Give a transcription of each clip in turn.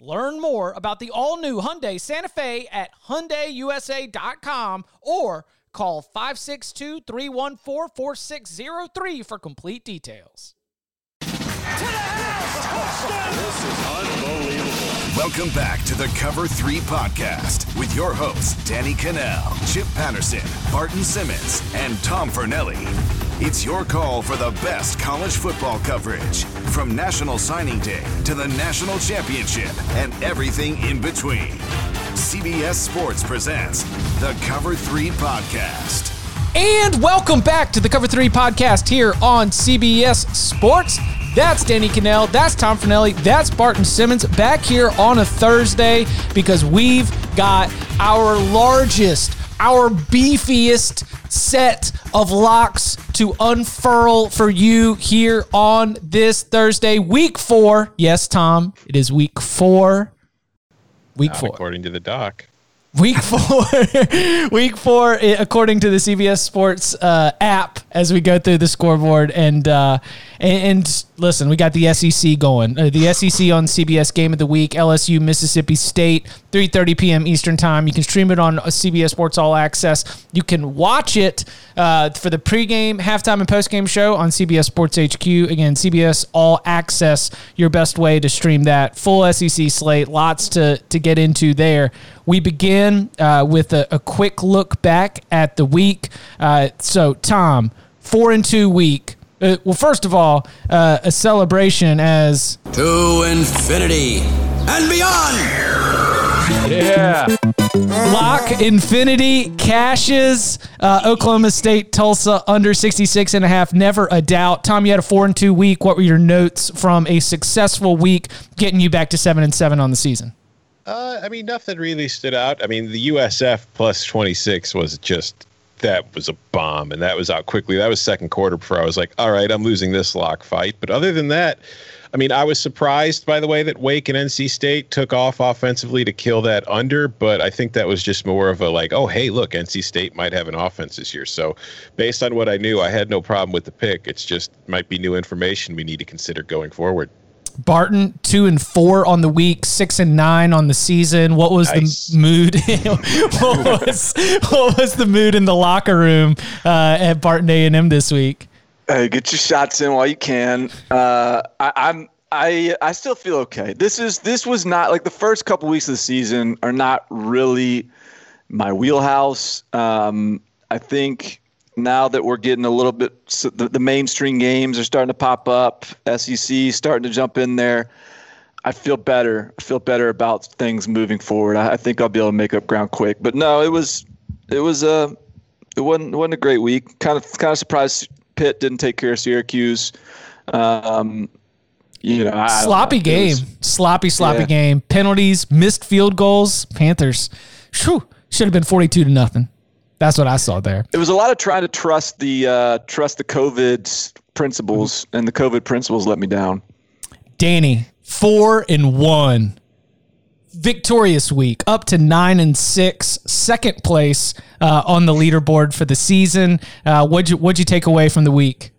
Learn more about the all-new Hyundai Santa Fe at hyundaiusa.com or call 562-314-4603 for complete details. To the house! This is unbelievable. Welcome back to the Cover 3 podcast with your hosts, Danny Kanell, Chip Patterson, Barton Simmons, and Tom Fornelli. It's your call for the best college football coverage from National Signing Day to the National Championship and everything in between. CBS Sports presents the Cover 3 podcast. And welcome back to the Cover 3 podcast here on CBS Sports. That's Danny Kanell. That's Tom Fornelli. That's Barton Simmons back here on a Thursday because we've got our largest, our beefiest set of locks to unfurl for you here on this Thursday, week four. Yes, Tom, it is week four. Week Not four. according to the doc. Week four, week four, according to the CBS Sports uh, app, as we go through the scoreboard, and uh, and, and listen, we got the SEC going. Uh, the SEC on CBS Game of the Week, LSU Mississippi State, three thirty p.m. Eastern Time. You can stream it on uh, CBS Sports All Access. You can watch it uh, for the pregame, halftime, and postgame show on CBS Sports HQ. Again, CBS All Access, your best way to stream that full SEC slate. Lots to to get into there. We begin uh, with a, a quick look back at the week. Uh, so, Tom, four and two week. Uh, well, first of all, uh, a celebration as To infinity and beyond! Yeah. Lock Infinity cashes uh, Oklahoma State Tulsa under 66 and a half. Never a doubt. Tom, you had a four and two week. What were your notes from a successful week getting you back to seven and seven on the season? Uh, I mean, nothing really stood out. I mean, the USF plus 26 was just that was a bomb, and that was out quickly. That was second quarter before I was like, all right, I'm losing this lock fight. But other than that, I mean, I was surprised by the way that Wake and NC State took off offensively to kill that under, but I think that was just more of a like, oh, hey, look, NC State might have an offense this year. So, based on what I knew, I had no problem with the pick. It's just might be new information we need to consider going forward. Barton two and four on the week, six and nine on the season. What was Nice. the mood? what was what was the mood in the locker room uh, at Barton A and M this week? Hey, get your shots in while you can. Uh, I, I'm I I still feel okay. This is this was not like the first couple weeks of the season are not really my wheelhouse. Um, I think now that we're getting a little bit the, the mainstream games are starting to pop up, SEC starting to jump in there. I feel better. I feel better about things moving forward. I, I think I'll be able to make up ground quick. But no, it was it was a it wasn't it wasn't a great week. Kind of kind of surprised Pitt didn't take care of Syracuse. Um, you know, sloppy know. Game, was- sloppy, sloppy Yeah. game. Penalties, missed field goals. Panthers, Phew, should have been forty-two to nothing. That's what I saw there. It was a lot of trying to trust the uh, trust the COVID principles, and the COVID principles let me down. Danny, four and one. Victorious week, up to nine and six, second place uh, on the leaderboard for the season. Uh, what'd you What'd you take away from the week?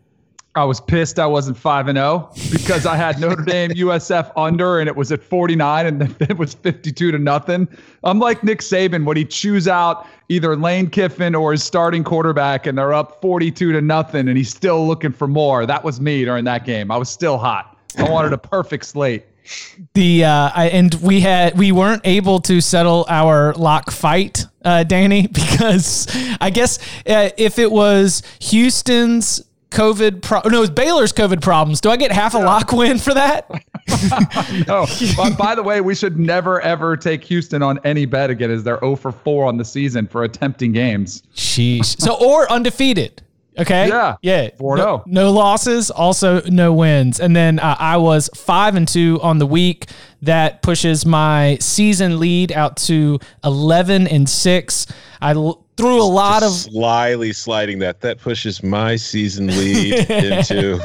I was pissed I wasn't 5 and 0 because I had Notre Dame USF under and it was at 49 and it was 52 to nothing. I'm like Nick Saban when he chews out either Lane Kiffin or his starting quarterback and they're up 42 to nothing and he's still looking for more. That was me during that game. I was still hot. I wanted a perfect slate. the uh, I, and we had we weren't able to settle our lock fight, uh, Danny, because I guess uh, if it was Houston's COVID, pro- no, it was Baylor's COVID problems. Do I get half a lock win for that? no. But by the way, we should never ever take Houston on any bet again, as they're 0 for 4 on the season for attempting games. Sheesh. So or undefeated. Okay. Yeah. Yeah. 4-0. No, no losses, also no wins. And then uh, I was five and two on the week. That pushes my season lead out to eleven and six. I l- threw a lot of slyly sliding that. That pushes my season lead into.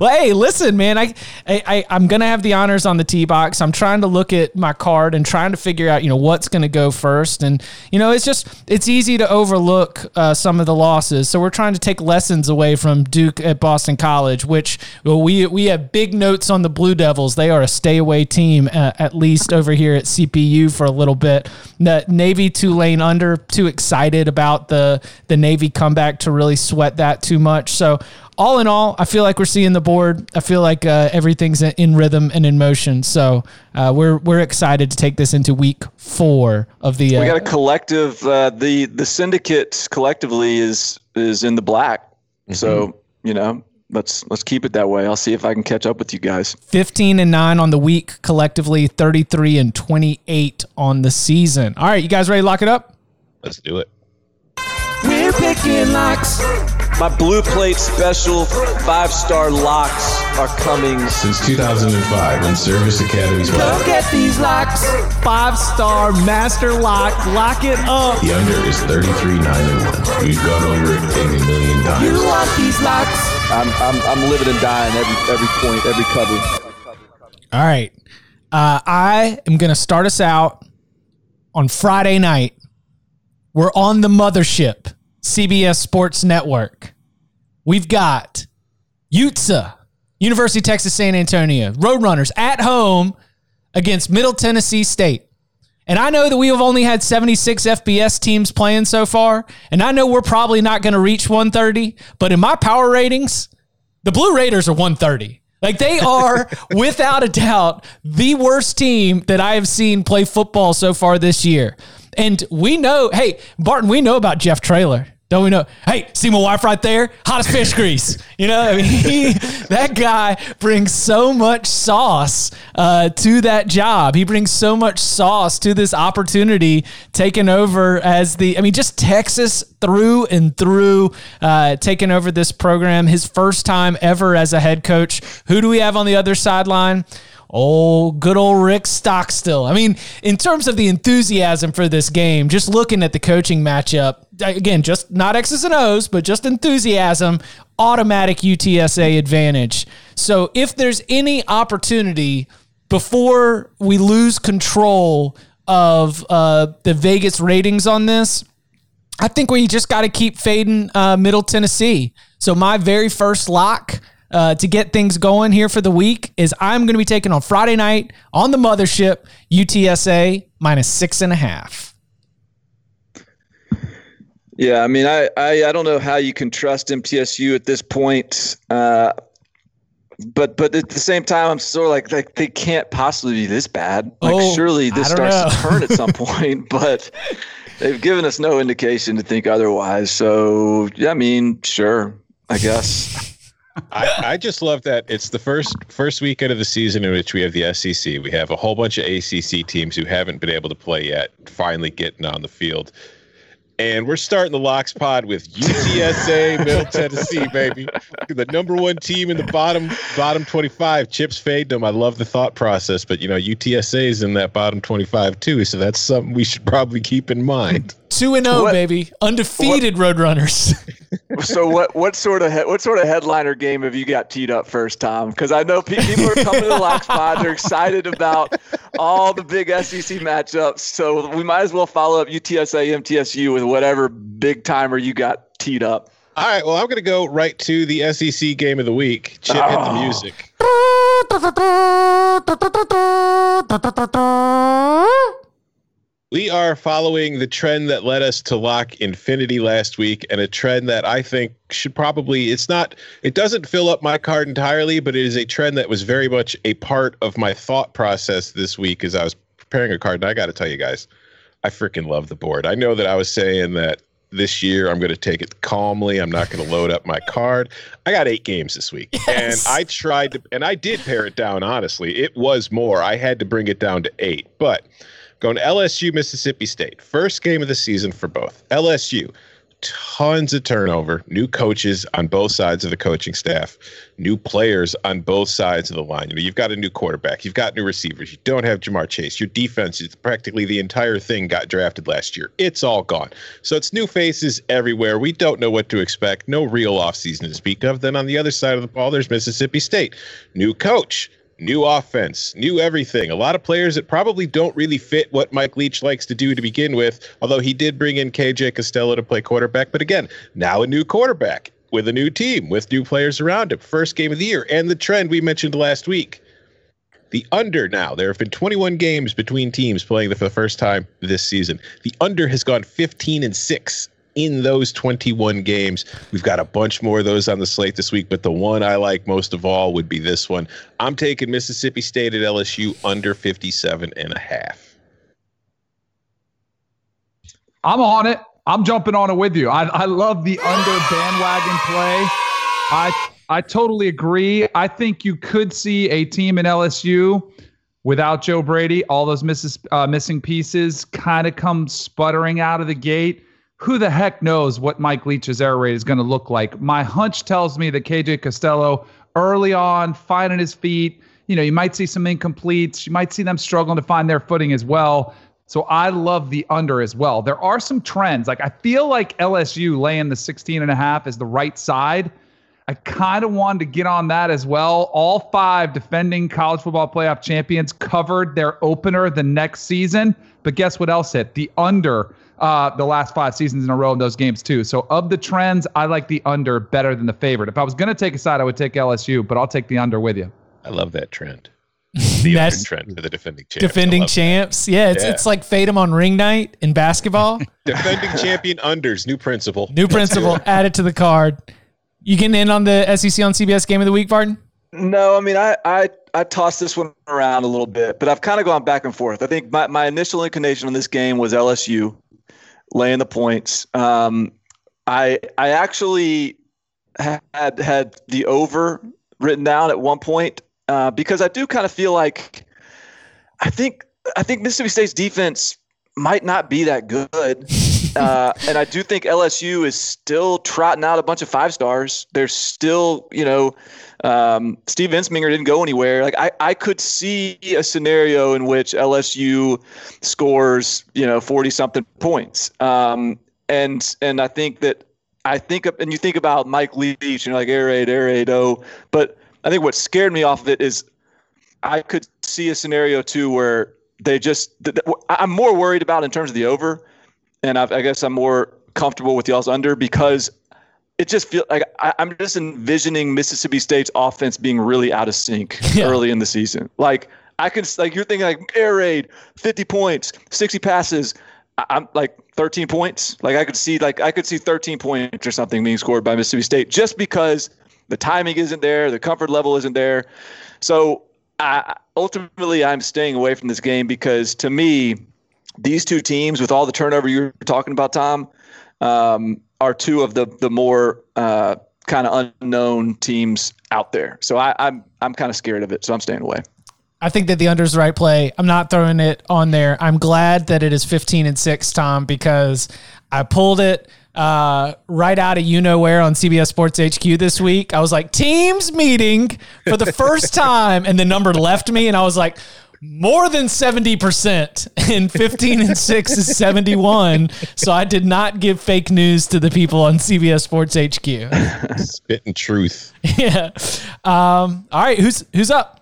well, hey, listen, man. I, I, I I'm gonna have the honors on the tee box. I'm trying to look at my card and trying to figure out, you know, what's gonna go first. And you know, it's just it's easy to overlook uh, some of the losses. So we're trying to take lessons away from Duke at Boston College, which well, we we have big notes on the Blue Devils. They are a stay away team, uh, at least over here at CPU for a little bit. The Navy Tulane under too excited about the the Navy comeback to really sweat that too much. So all in all, I feel like we're seeing the board. I feel like uh, everything's in rhythm and in motion. So uh, we're we're excited to take this into week four of the. we got a Uh, collective. Uh, the the syndicate collectively is is in the black. So you know, let's let's keep it that way. I'll see if I can catch up with you guys. 15 and 9 on the week, collectively 33 and 28 on the season. All right, you guys ready to lock it up? Let's do it. We're picking locks. My blue plate special five star locks are coming. Since 2005, when Service Academies were Look at these locks. Five star master lock. Lock it up. the under is 33 9 and 1. We've gone over it a million times. You want these locks. I'm I'm, I'm living and dying every every point, every cover. All right. Uh, I am going to start us out on Friday night. We're on the mothership, CBS Sports Network. We've got UTSA, University of Texas San Antonio, Roadrunners at home against Middle Tennessee State. And I know that we have only had 76 FBS teams playing so far. And I know we're probably not going to reach 130. But in my power ratings, the Blue Raiders are 130. Like they are, without a doubt, the worst team that I have seen play football so far this year. And we know, hey, Barton, we know about Jeff Traylor. Don't we know? Hey, see my wife right there? Hottest fish grease. You know, I mean, he, that guy brings so much sauce uh, to that job. He brings so much sauce to this opportunity taking over as the, I mean, just Texas through and through, uh, taking over this program. His first time ever as a head coach. Who do we have on the other sideline? Oh, good old Rick Stockstill. I mean, in terms of the enthusiasm for this game, just looking at the coaching matchup, again, just not X's and O's, but just enthusiasm, automatic UTSA advantage. So if there's any opportunity before we lose control of uh, the Vegas ratings on this, I think we just got to keep fading uh, Middle Tennessee. So my very first lock uh, to get things going here for the week is I'm going to be taking on Friday night on the mothership UTSA minus six and a half. Yeah, I mean, I, I, I don't know how you can trust MTSU at this point. Uh, but but at the same time, I'm sort of like like they can't possibly be this bad. Like Oh, surely this starts know. to turn at some point. But they've given us no indication to think otherwise. So yeah, I mean, sure, I guess. I, I just love that it's the first first weekend of the season in which we have the SEC. We have a whole bunch of ACC teams who haven't been able to play yet, finally getting on the field. And we're starting the Locks Pod with UTSA Middle Tennessee, baby. The number one team in the bottom bottom 25. Chips fade them. I love the thought process, but you know, UTSA is in that bottom 25 too. So that's something we should probably keep in mind. Two and zero, What- baby, undefeated Roadrunners. so what what sort of he- what sort of headliner game have you got teed up first, Tom? Because I know pe- people are coming to the Locks Pod. They're excited about all the big SEC matchups. So we might as well follow up UTSA MTSU with whatever big timer you got teed up. All right, well, I'm going to go right to the SEC game of the week. Chip, hit the oh. music. We are following the trend that led us to lock infinity last week and a trend that I think should probably it's not it doesn't fill up my card entirely, but it is a trend that was very much a part of my thought process this week as I was preparing a card. And I gotta tell you guys, I freaking love the board. I know that I was saying that this year I'm going to take it calmly. I'm not going to load up my card. I got eight games this week, yes. and I tried to, and I did pare it down. Honestly, it was more. I had to bring it down to eight, but Going to LSU, Mississippi State. First game of the season for both. LSU, tons of turnover, new coaches on both sides of the coaching staff, new players on both sides of the line. You know, you've got a new quarterback, you've got new receivers, you don't have Ja'Marr Chase. Your defense is practically the entire thing got drafted last year. It's all gone. So it's new faces everywhere. We don't know what to expect. No real offseason to speak of. Then on the other side of the ball, there's Mississippi State. New coach new offense, new everything. A lot of players that probably don't really fit what Mike Leach likes to do to begin with, although he did bring in KJ Costello to play quarterback. But again, now a new quarterback with a new team, with new players around him. First game of the year. And the trend we mentioned last week. The under now, there have been 21 games between teams playing for the first time this season. The under has gone 15 and 6 in those 21 games. We've got a bunch more of those on the slate this week, but the one I like most of all would be this one. I'm taking Mississippi State at LSU under 57 and a half. I'm on it. I'm jumping on it with you. I, I love the under bandwagon play. I I totally agree. I think you could see a team in LSU without Joe Brady, all those misses, uh, missing pieces kind of come sputtering out of the gate who the heck knows what Mike Leach's air raid is going to look like? My hunch tells me that KJ Costello early on, finding his feet, you know, you might see some incompletes. You might see them struggling to find their footing as well. So I love the under as well. There are some trends. Like I feel like LSU laying the 16 and a half is the right side. I kind of wanted to get on that as well. All five defending college football playoff champions covered their opener the next season. But guess what else hit? The under uh, the last five seasons in a row in those games too. So of the trends, I like the under better than the favorite. If I was going to take a side, I would take LSU, but I'll take the under with you. I love that trend. The That's trend for the defending champs. Defending champs. That. Yeah, it's yeah. it's like fade them on ring night in basketball. defending champion unders, new principle. New principle added to the card. You getting in on the SEC on CBS game of the week, Barton? No, I mean I I I tossed this one around a little bit, but I've kind of gone back and forth. I think my, my initial inclination on this game was LSU laying the points. Um, I I actually had had the over written down at one point uh, because I do kind of feel like I think I think Mississippi State's defense might not be that good. Uh, and I do think LSU is still trotting out a bunch of five stars. They're still, you know, um, Steve Ensminger didn't go anywhere. Like I, I could see a scenario in which LSU scores, you know, forty something points. Um, and and I think that I think and you think about Mike Leach, know, like air raid, air raid, oh. But I think what scared me off of it is I could see a scenario too where they just I'm more worried about in terms of the over, and I've, i guess I'm more comfortable with y'all's under because it just feels like I, am just envisioning Mississippi State's offense being really out of sync yeah. early in the season. Like I can like you're thinking like air raid, 50 points, 60 passes. I'm like 13 points. Like I could see like I could see 13 points or something being scored by Mississippi State just because the timing isn't there, the comfort level isn't there. So I, ultimately, I'm staying away from this game because to me, these two teams, with all the turnover you're talking about, Tom, um, are two of the the more uh, kind of unknown teams out there. So I, I'm I'm kind of scared of it. So I'm staying away. I think that the under is the right play. I'm not throwing it on there. I'm glad that it is 15 and six, Tom, because I pulled it uh, right out of you know where on CBS Sports HQ this week. I was like, teams meeting for the first time, and the number left me, and I was like, more than 70% and 15 and 6 is 71 so i did not give fake news to the people on cbs sports hq spitting truth yeah um, all right who's who's up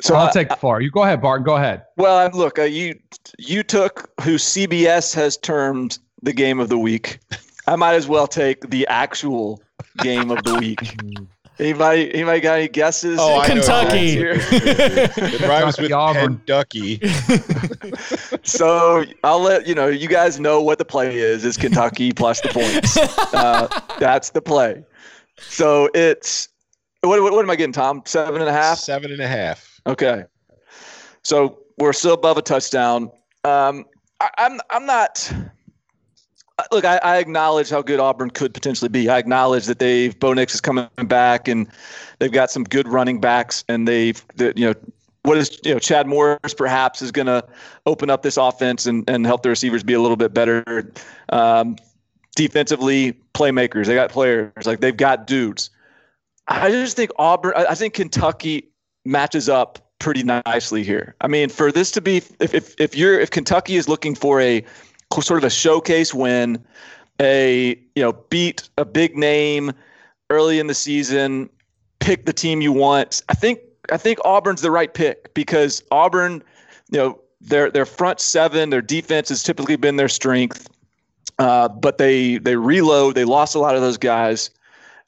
so I'll take the far. You go ahead, Bart. Go ahead. Well, look, uh, you you took who CBS has termed the game of the week. I might as well take the actual game of the week. Anybody, anybody got any guesses? Oh, I know Kentucky. It rhymes with Auburn. Kentucky. so I'll let you know. You guys know what the play is. It's Kentucky plus the points. Uh, that's the play. So it's what, what, what am I getting, Tom? Seven and a half. Seven and a half. Okay. So we're still above a touchdown. Um, I, I'm I'm not. Look, I, I acknowledge how good Auburn could potentially be. I acknowledge that they've Bo Nix is coming back, and they've got some good running backs, and they've you know what is you know Chad Morris perhaps is going to open up this offense and and help the receivers be a little bit better. Um, defensively, playmakers. They got players like they've got dudes. I just think Auburn. I I think Kentucky matches up pretty nicely here. I mean, for this to be, if if, if you're if Kentucky is looking for a sort of a showcase win, a you know beat a big name early in the season, pick the team you want. I think I think Auburn's the right pick because Auburn, you know, their their front seven, their defense has typically been their strength, uh, but they they reload. They lost a lot of those guys.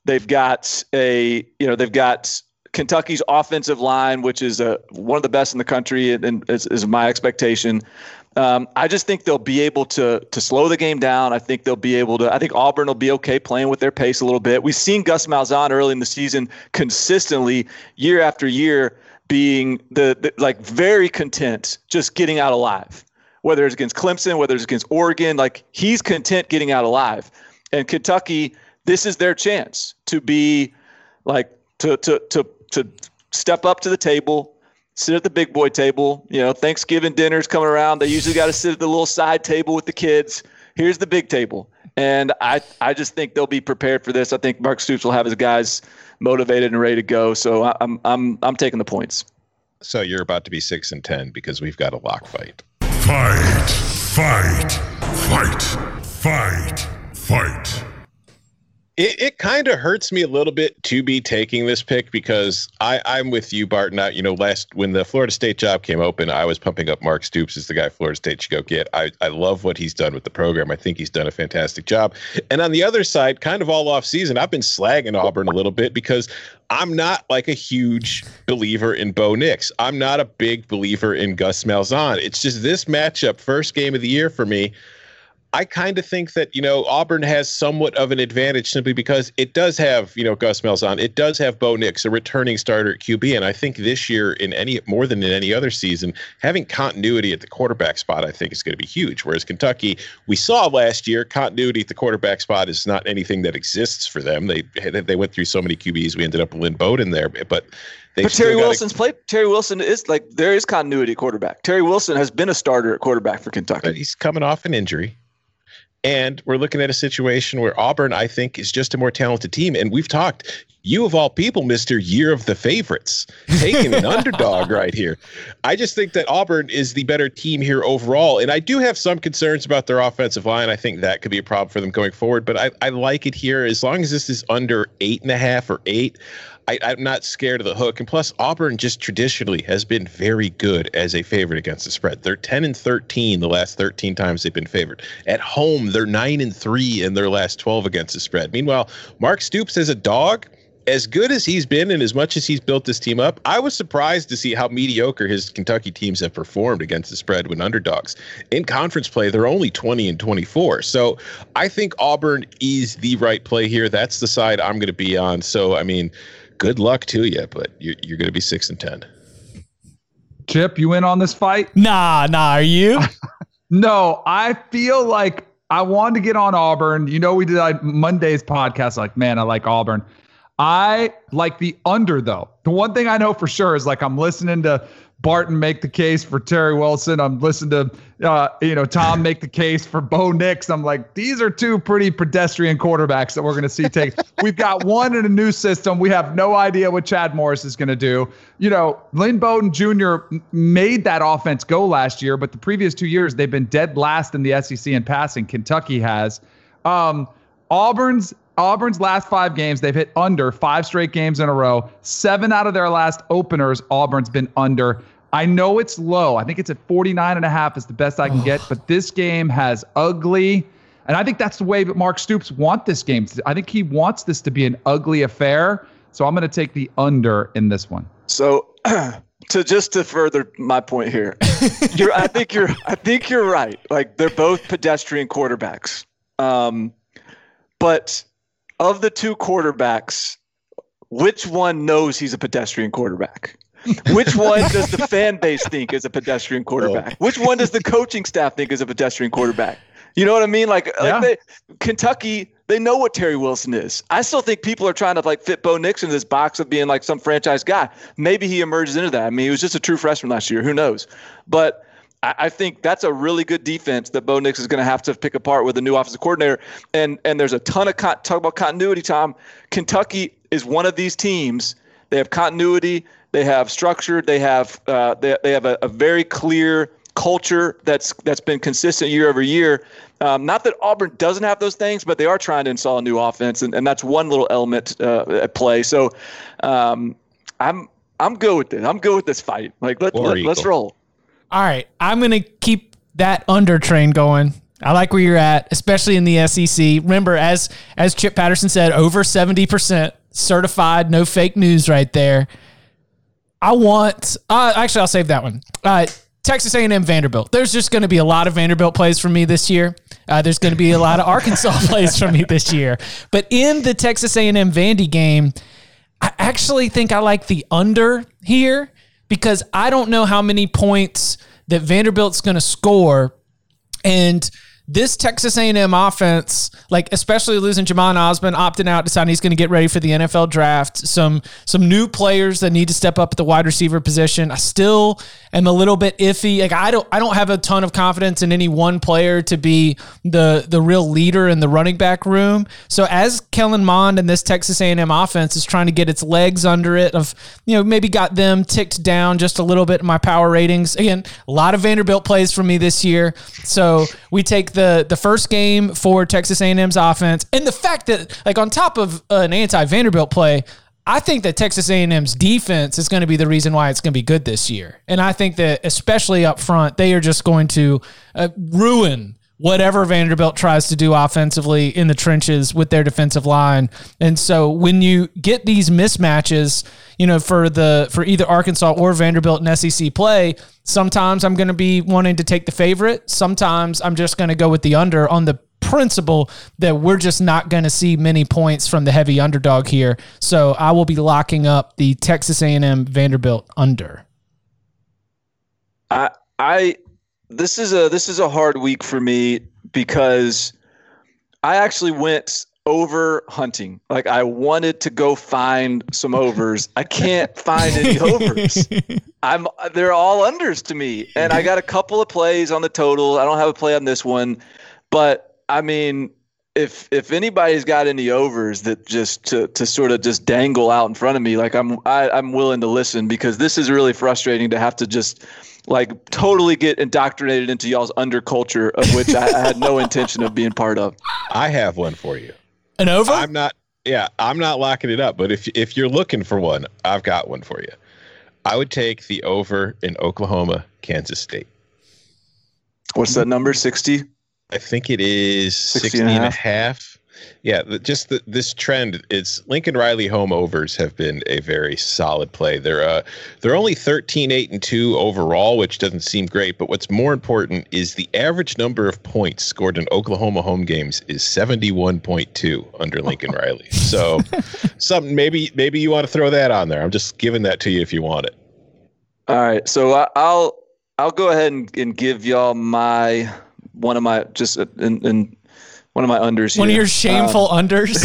They've got a you know they've got Kentucky's offensive line, which is uh, one of the best in the country, and, and is, is my expectation. Um, I just think they'll be able to to slow the game down. I think they'll be able to. I think Auburn will be okay playing with their pace a little bit. We've seen Gus Malzahn early in the season consistently, year after year, being the, the like very content just getting out alive. Whether it's against Clemson, whether it's against Oregon, like he's content getting out alive. And Kentucky, this is their chance to be like to to to to step up to the table, sit at the big boy table. You know, Thanksgiving dinner's coming around. They usually got to sit at the little side table with the kids. Here's the big table. And I, I just think they'll be prepared for this. I think Mark Stoops will have his guys motivated and ready to go. So I- I'm, I'm, I'm taking the points. So you're about to be six and ten because we've got a lock fight. Fight! Fight! Fight! Fight! Fight! It, it kind of hurts me a little bit to be taking this pick because I, I'm with you, Barton. I, you know, last when the Florida State job came open, I was pumping up Mark Stoops as the guy Florida State should go get. I, I love what he's done with the program. I think he's done a fantastic job. And on the other side, kind of all off season, I've been slagging Auburn a little bit because I'm not like a huge believer in Bo Nix. I'm not a big believer in Gus Malzahn. It's just this matchup, first game of the year for me. I kind of think that you know Auburn has somewhat of an advantage simply because it does have you know Gus Malzahn, it does have Bo Nix, a returning starter at QB, and I think this year in any more than in any other season, having continuity at the quarterback spot, I think is going to be huge. Whereas Kentucky, we saw last year, continuity at the quarterback spot is not anything that exists for them. They they went through so many QBs, we ended up with Lynn Bowden there, but. They But Terry Wilson's played. Terry Wilson is like there is continuity quarterback. Terry Wilson has been a starter at quarterback for Kentucky. but he's coming off an injury. And we're looking at a situation where Auburn, I think, is just a more talented team. And we've talked, you of all people, Mr. Year of the Favorites, taking an underdog right here. I just think that Auburn is the better team here overall. And I do have some concerns about their offensive line. I think that could be a problem for them going forward. But I, I like it here. As long as this is under eight and a half or eight, I, I'm not scared of the hook. And plus, Auburn just traditionally has been very good as a favorite against the spread. They're 10 and 13 the last 13 times they've been favored. At home, they're 9 and 3 in their last 12 against the spread. Meanwhile, Mark Stoops as a dog, as good as he's been and as much as he's built this team up, I was surprised to see how mediocre his Kentucky teams have performed against the spread when underdogs. In conference play, they're only 20 and 24. So I think Auburn is the right play here. That's the side I'm going to be on. So, I mean, good luck to you, but you're, you're going to be 6 and 10. Chip, you in on this fight? Nah, nah. Are you? No, I feel like I wanted to get on Auburn. You know, we did like Monday's podcast. Like, man, I like Auburn. I like the under though. The one thing I know for sure is like I'm listening to Barton make the case for Terry Wilson. I'm listening to uh, you know Tom make the case for Bo Nix. I'm like these are two pretty pedestrian quarterbacks that we're going to see take. We've got one in a new system. We have no idea what Chad Morris is going to do. You know, Lynn Bowden Jr. made that offense go last year, but the previous two years they've been dead last in the SEC in passing. Kentucky has. Um, Auburn's Auburn's last five games, they've hit under five straight games in a row. Seven out of their last openers, Auburn's been under. I know it's low. I think it's at 49 and a half is the best I can get, but this game has ugly. And I think that's the way that Mark Stoops want this game. I think he wants this to be an ugly affair. So I'm going to take the under in this one. So to just to further my point here, you're I think you're I think you're right. Like they're both pedestrian quarterbacks. Um, but of the two quarterbacks, which one knows he's a pedestrian quarterback? Which one does the fan base think is a pedestrian oh. quarterback? Which one does the coaching staff think is a pedestrian quarterback? You know what I mean? Like, Yeah. like they, Kentucky, they know what Terry Wilson is. I still think people are trying to like fit Bo Nix into this box of being like some franchise guy. Maybe he emerges into that. I mean, he was just a true freshman last year. Who knows? But I, I think that's a really good defense that Bo Nix is going to have to pick apart with a new offensive coordinator. And and there's a ton of con- talk about continuity. Tom, Kentucky is one of these teams. They have continuity. They have structure. They have uh, they, they have a, a very clear culture that's that's been consistent year over year. Um, not that Auburn doesn't have those things, but they are trying to install a new offense, and, and that's one little element uh, at play. So um, I'm I'm good with this. I'm good with this fight. Like let, War let, let's roll. All right, I'm gonna keep that under train going. I like where you're at, especially in the SEC. Remember, as as Chip Patterson said, over seventy percent certified, no fake news, right there. I want. Uh, actually, I'll save that one. Uh, Texas A&M Vanderbilt. There's just going to be a lot of Vanderbilt plays for me this year. Uh, there's going to be a lot of Arkansas plays for me this year. But in the Texas A&M Vandy game, I actually think I like the under here because I don't know how many points that Vanderbilt's going to score, and this Texas A&M offense, like especially losing Jhamon Ausbon, opting out, deciding he's going to get ready for the NFL draft. Some some new players that need to step up at the wide receiver position. I still am a little bit iffy. Like I don't I don't have a ton of confidence in any one player to be the the real leader in the running back room. So as Kellen Mond and this Texas A&M offense is trying to get its legs under it, of you know maybe got them ticked down just a little bit in my power ratings. Again, a lot of Vanderbilt plays for me this year. So we take the the first game for Texas A&M's offense, and the fact that like on top of an anti Vanderbilt play. I think that Texas A&M's defense is going to be the reason why it's going to be good this year. And I think that especially up front, they are just going to uh, ruin whatever Vanderbilt tries to do offensively in the trenches with their defensive line. And so when you get these mismatches, you know, for the for either Arkansas or Vanderbilt in SEC play, sometimes I'm going to be wanting to take the favorite, sometimes I'm just going to go with the under on the principle that we're just not going to see many points from the heavy underdog here. So I will be locking up the Texas A&M Vanderbilt under. I I this is a this is a hard week for me because I actually went over hunting. Like I wanted to go find some overs. I can't find any overs. I'm they're all unders to me. And I got a couple of plays on the total. I don't have a play on this one, but I mean if if anybody's got any overs that just to, to sort of just dangle out in front of me, like I'm I, I'm willing to listen because this is really frustrating to have to just like totally get indoctrinated into y'all's underculture of which I, I had no intention of being part of. I have one for you. An over? I'm not. Yeah, I'm not locking it up. But if if you're looking for one, I've got one for you. I would take the over in Oklahoma, Kansas State. What's that number? Sixty? I think it is 60 60 and a and a half. half. Yeah, just the, this trend. It's Lincoln Riley home overs have been a very solid play. They're uh they're only 13 8 and 2 overall, which doesn't seem great, but what's more important is the average number of points scored in Oklahoma home games is 71.2 under Lincoln Riley. So something maybe maybe you want to throw that on there. I'm just giving that to you if you want it. All right, so I, I'll I'll go ahead and, and give y'all my one of my just uh, in, in one of my unders. One of your shameful unders.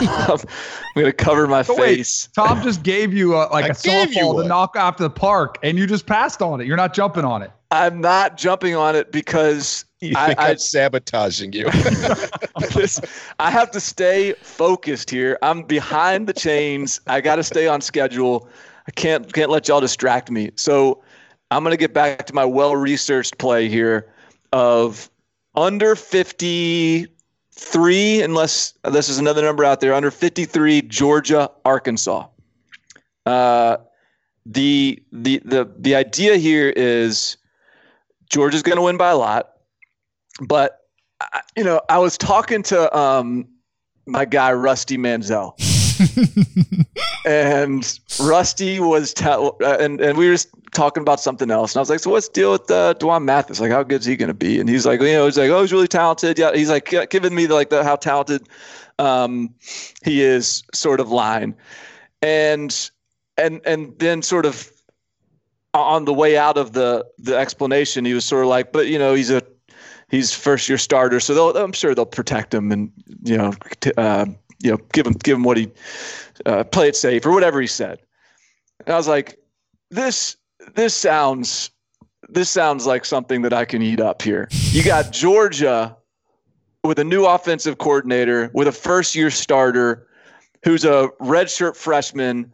I'm gonna cover my So wait, face. Tom just gave you a, like I a gave softball to one. knock off the park, and you just passed on it. You're not jumping on it. I'm not jumping on it because You I, think I, I'm sabotaging you? this, I have to stay focused here. I'm behind the chains. I got to stay on schedule. I can't can't let y'all distract me. So I'm gonna get back to my well researched play here of under 53, unless this is another number out there, under 53 Georgia Arkansas. Uh, the the the the idea here is Georgia's going to win by a lot, but I, you know I was talking to um, my guy Rusty Mansell, and Rusty was tell, uh, and and we were just talking about something else, and I was like, "So what's the deal with uh, Dwan Mathis? Like, how good is he going to be?" And he's like, "You know, he's like, oh, he's really talented. Yeah, he's like giving me the, like the how talented um, he is sort of line, and and and then sort of on the way out of the the explanation, he was sort of like, "But you know, he's a he's first year starter, so they'll, I'm sure they'll protect him and you know, t- uh, you know, give him give him what he uh, play it safe or whatever he said. And I was like, this this sounds this sounds like something that I can eat up here. You got Georgia with a new offensive coordinator, with a first year starter who's a redshirt freshman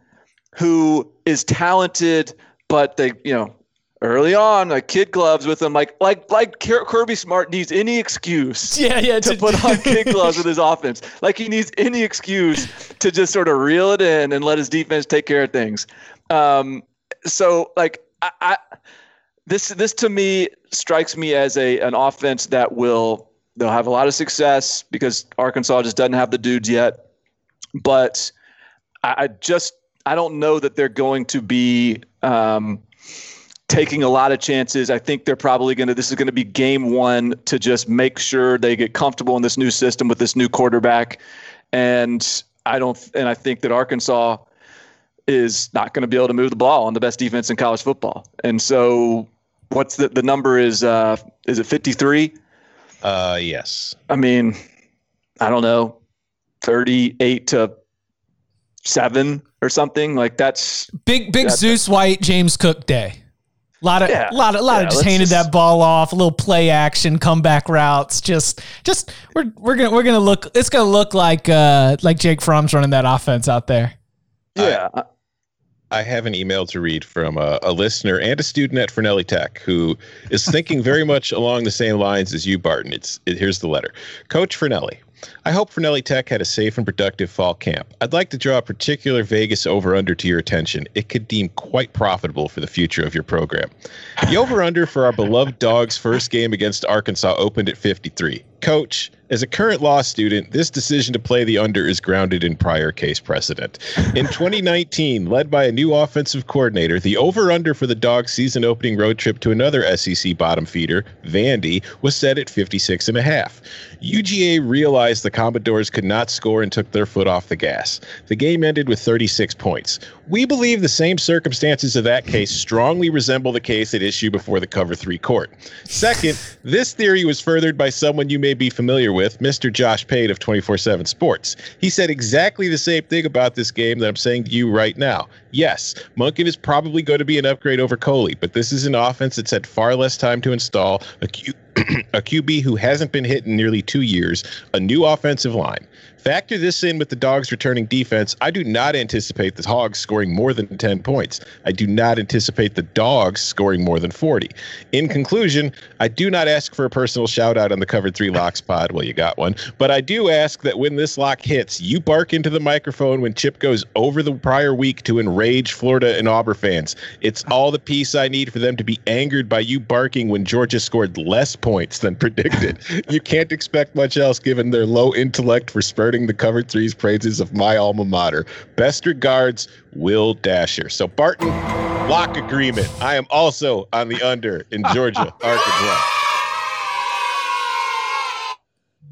who is talented, but they, you know, early on, like kid gloves with him, like like like Kirby Smart needs any excuse, yeah, yeah, to, to put on kid gloves with his offense. Like he needs any excuse to just sort of reel it in and let his defense take care of things. Um, so like I, I this this to me strikes me as a an offense that will they'll have a lot of success because Arkansas just doesn't have the dudes yet, but I, I just I don't know that they're going to be. Um, taking a lot of chances. I think they're probably going to, this is going to be game one to just make sure they get comfortable in this new system with this new quarterback. And I don't, and I think that Arkansas is not going to be able to move the ball on the best defense in college football. And so what's the, the number is, uh, is it 53? Uh, yes. I mean, I don't know, 38 to seven or something like that's big, big that's Zeus White, James Cook day. A lot of, Yeah. lot of, lot Yeah, of just handed just- that ball off, a little play action, comeback routes. Just, just we're we're gonna we're gonna look. It's gonna look like uh like Jake Fromm's running that offense out there. yeah. I have an email to read from a, a listener and a student at Fornelli Tech who is thinking very much along the same lines as you, Barton. It's it, here's the letter, Coach Fornelli. I hope Fornelli Tech had a safe and productive fall camp. I'd like to draw a particular Vegas over under to your attention. It could deem quite profitable for the future of your program. The over under for our beloved Dogs' first game against Arkansas opened at 53. Coach, as a current law student, this decision to play the under is grounded in prior case precedent. In 2019, led by a new offensive coordinator, the over under for the Dogs' season opening road trip to another SEC bottom feeder, Vandy, was set at 56 and a half. UGA realized the Commodores could not score and took their foot off the gas. The game ended with 36 points. We believe the same circumstances of that case strongly resemble the case at issue before the Cover 3 court. Second, this theory was furthered by someone you may be familiar with, Mr. Josh Pate of 24 7 Sports. He said exactly the same thing about this game that I'm saying to you right now. Yes, Monken is probably going to be an upgrade over Coley, but this is an offense that's had far less time to install, a QB who hasn't been hit in nearly two years, a new offensive line. Factor this in with the Dogs returning defense. I do not anticipate the Hogs scoring more than 10 points. I do not anticipate the Dogs scoring more than 40. In conclusion, I do not ask for a personal shout out on the Covered 3 Locks pod. Well, you got one. But I do ask that when this lock hits, you bark into the microphone when Chip goes over the prior week to enrage Florida and Auburn fans. It's all the piece I need for them to be angered by you barking when Georgia scored less points than predicted. you can't expect much else given their low intellect for spurting the covered threes praises of my alma mater. Best regards, Will Dasher. So Barton, lock agreement. I am also on the under in Georgia, Arkansas.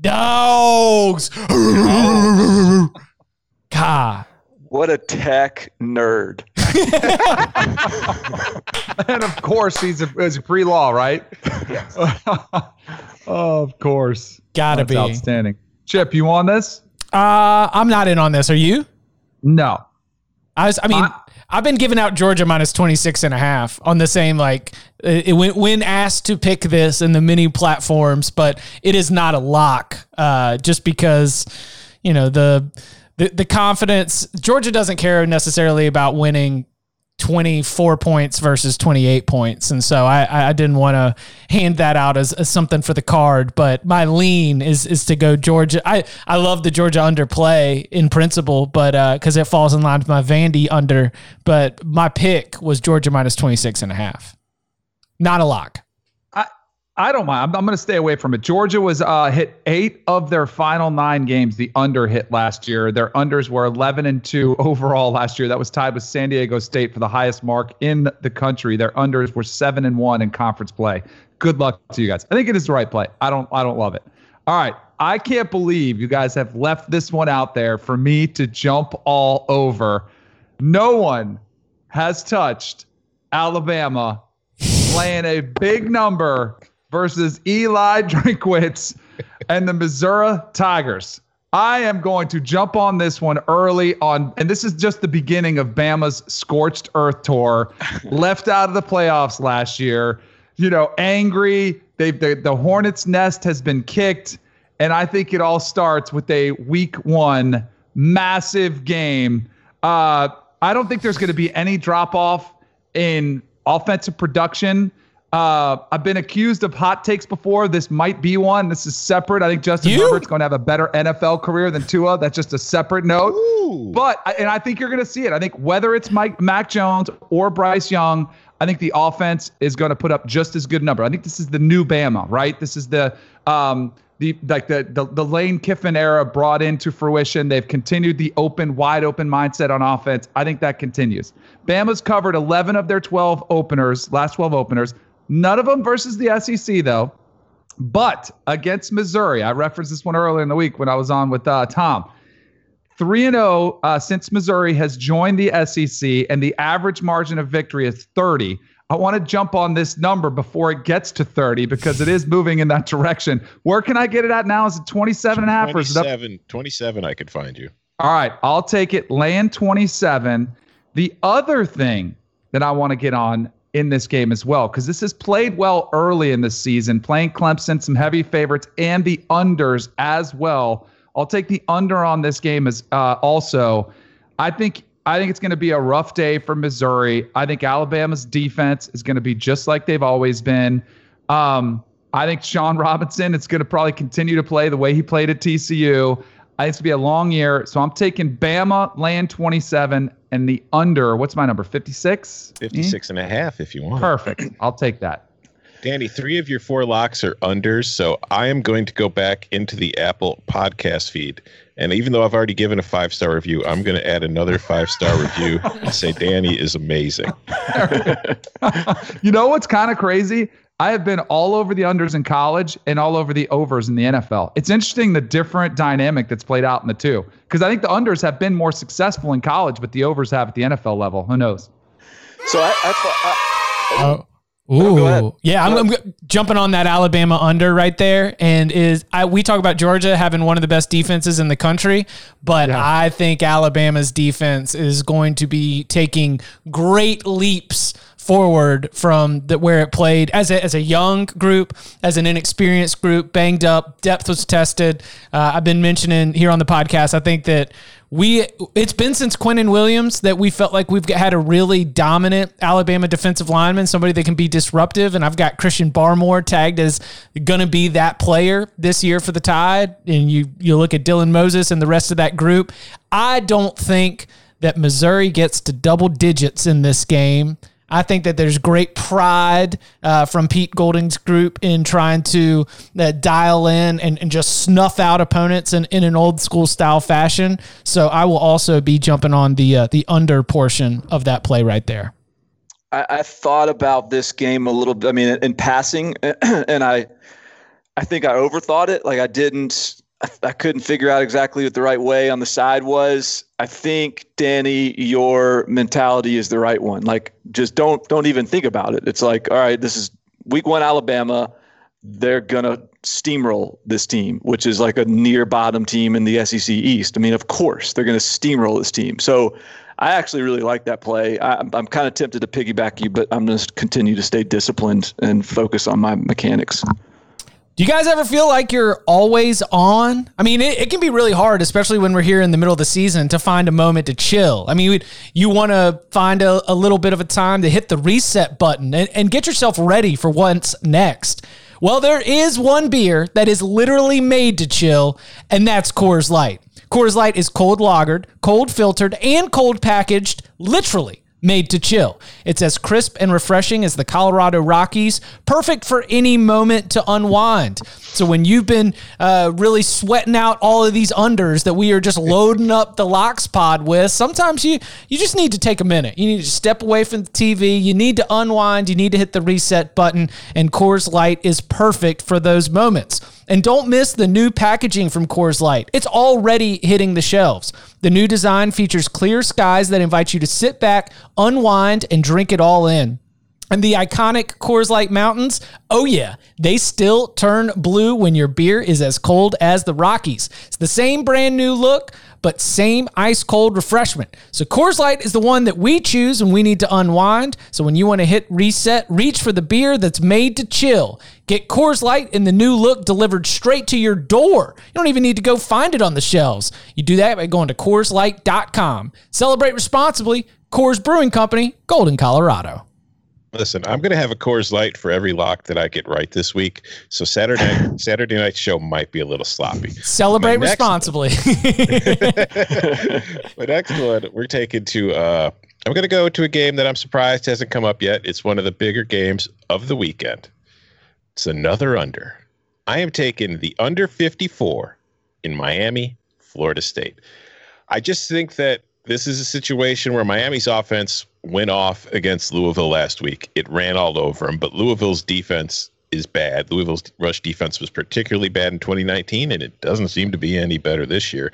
Dogs. God. What a tech nerd. and of course, he's a, he's a pre-law, right? Yes. of course. Gotta That's be. outstanding. Chip, you on this? Uh, I'm not in on this. Are you? No. I was, I mean, I- I've been giving out Georgia minus 26 and a half on the same, like, it, when, when asked to pick this in the many platforms, but it is not a lock, uh, just because, you know, the, the, the confidence, Georgia doesn't care necessarily about winning 24 points versus 28 points. And so I, I didn't want to hand that out as, as something for the card, but my lean is, is to go Georgia. I, I love the Georgia underplay in principle, but, uh, cause it falls in line with my Vandy under, but my pick was Georgia minus 26 and a half. Not a lock. I don't mind. I'm, I'm going to stay away from it. Georgia was uh, hit eight of their final nine games. The under hit last year. Their unders were 11 and two overall last year. That was tied with San Diego State for the highest mark in the country. Their unders were seven and one in conference play. Good luck to you guys. I think it is the right play. I don't. I don't love it. All right. I can't believe you guys have left this one out there for me to jump all over. No one has touched Alabama playing a big number versus Eli Drinkwitz and the Missouri Tigers. I am going to jump on this one early on, and this is just the beginning of Bama's scorched earth tour. left out of the playoffs last year, you know, angry. They the, the Hornets' nest has been kicked, and I think it all starts with a week one massive game. Uh, I don't think there's going to be any drop off in offensive production. Uh, I've been accused of hot takes before. This might be one. This is separate. I think Justin You? Herbert's going to have a better NFL career than Tua. That's just a separate note. But and I think you're going to see it. I think whether it's Mike Mac Jones or Bryce Young, I think the offense is going to put up just as good a number. I think this is the new Bama, right? This is the um the like the the, the Lane Kiffin era brought into fruition. They've continued the open, wide open mindset on offense. I think that continues. Bama's covered 11 of their 12 openers, last 12 openers. None of them versus the SEC though. But against Missouri, I referenced this one earlier in the week when I was on with uh, Tom. 3 and 0 uh, since Missouri has joined the SEC, and the average margin of victory is 30. I want to jump on this number before it gets to 30 because it is moving in that direction. Where can I get it at now? Is it 27 and a half or is it up? 27, 27 I could find you. All right, I'll take it. Land 27. The other thing that I want to get on in this game as well, because this has played well early in the season, playing Clemson, some heavy favorites, and the unders as well. I'll take the under on this game as uh, also. I think I think it's going to be a rough day for Missouri. I think Alabama's defense is going to be just like they've always been. Um, I think Shawn Robinson is going to probably continue to play the way he played at TCU. It's to be a long year. So I'm taking Bama, land 27, and the under. What's my number? 56? 56 and a half if you want. Perfect. I'll take that. Danny, three of your four locks are unders, so I am going to go back into the Apple podcast feed. And even though I've already given a five star review, I'm going to add another five star review and say Danny is amazing. you know what's kind of crazy? I have been all over the unders in college and all over the overs in the NFL. It's interesting the different dynamic that's played out in the two. Because I think the unders have been more successful in college, but the overs have at the NFL level. Who knows? So I, I, thought- uh, Oh. go ahead. Ooh, yeah, I'm, I'm jumping on that Alabama under right there, and is I we talk about Georgia having one of the best defenses in the country, but I think Alabama's defense is going to be taking great leaps forward from the, where it played as a, as a young group, as an inexperienced group, banged up, depth was tested. Uh, I've been mentioning here on the podcast. I think that we it's been since Quinnen Williams that we felt like we've had a really dominant Alabama defensive lineman, somebody that can be disruptive. And I've got Christian Barmore tagged as going to be that player this year for the Tide. And you you look at Dylan Moses and the rest of that group. I don't think that Missouri gets to double digits in this game. I think that there's great pride uh, from Pete Golding's group in trying to uh, dial in and, and just snuff out opponents in, in an old school style fashion. So I will also be jumping on the uh, the under portion of that play right there. I, I thought about this game a little bit. I mean, in passing, and I, I think I overthought it. Like I didn't, I, couldn't figure out exactly what the right way on the side was. I think Danny, your mentality is the right one. Like, just don't don't even think about it. It's like, all right, this is week one Alabama. They're gonna steamroll this team, which is like a near bottom team in the SEC East. I mean, of course, they're gonna steamroll this team. So. I actually really like that play. I, I'm, I'm kind of tempted to piggyback you, but I'm going to continue to stay disciplined and focus on my mechanics. Do you guys ever feel like you're always on? I mean, it, it can be really hard, especially when we're here in the middle of the season, to find a moment to chill. I mean, you want to find a, a little bit of a time to hit the reset button and, and get yourself ready for what's next. Well, there is one beer that is literally made to chill, and that's Coors Light. Coors Light is cold lagered, cold filtered, and cold packaged, literally made to chill. It's as crisp and refreshing as the Colorado Rockies, perfect for any moment to unwind. So when you've been uh, really sweating out all of these unders that we are just loading up the locks pod with, sometimes you you just need to take a minute. You need to step away from the TV. You need to unwind. You need to hit the reset button. And Coors Light is perfect for those moments. And don't miss the new packaging from Coors Light. It's already hitting the shelves. The new design features clear skies that invite you to sit back, unwind, and drink it all in. And the iconic Coors Light Mountains, oh yeah, they still turn blue when your beer is as cold as the Rockies. It's the same brand new look, but same ice cold refreshment. So Coors Light is the one that we choose when we need to unwind. So when you want to hit reset, reach for the beer that's made to chill. Get Coors Light in the new look delivered straight to your door. You don't even need to go find it on the shelves. You do that by going to CoorsLight.com. Celebrate responsibly. Coors Brewing Company, Golden, Colorado. Listen, I'm going to have a Coors Light for every lock that I get right this week. So Saturday Saturday night show might be a little sloppy. Celebrate My responsibly. my next one, we're taking to. Uh, I'm going to go to a game that I'm surprised hasn't come up yet. It's one of the bigger games of the weekend. It's another under. I am taking the under 54 in Miami, Florida State. I just think that this is a situation where Miami's offense went off against Louisville last week. It ran all over them, but Louisville's defense is bad. Louisville's rush defense was particularly bad in 2019, and it doesn't seem to be any better this year.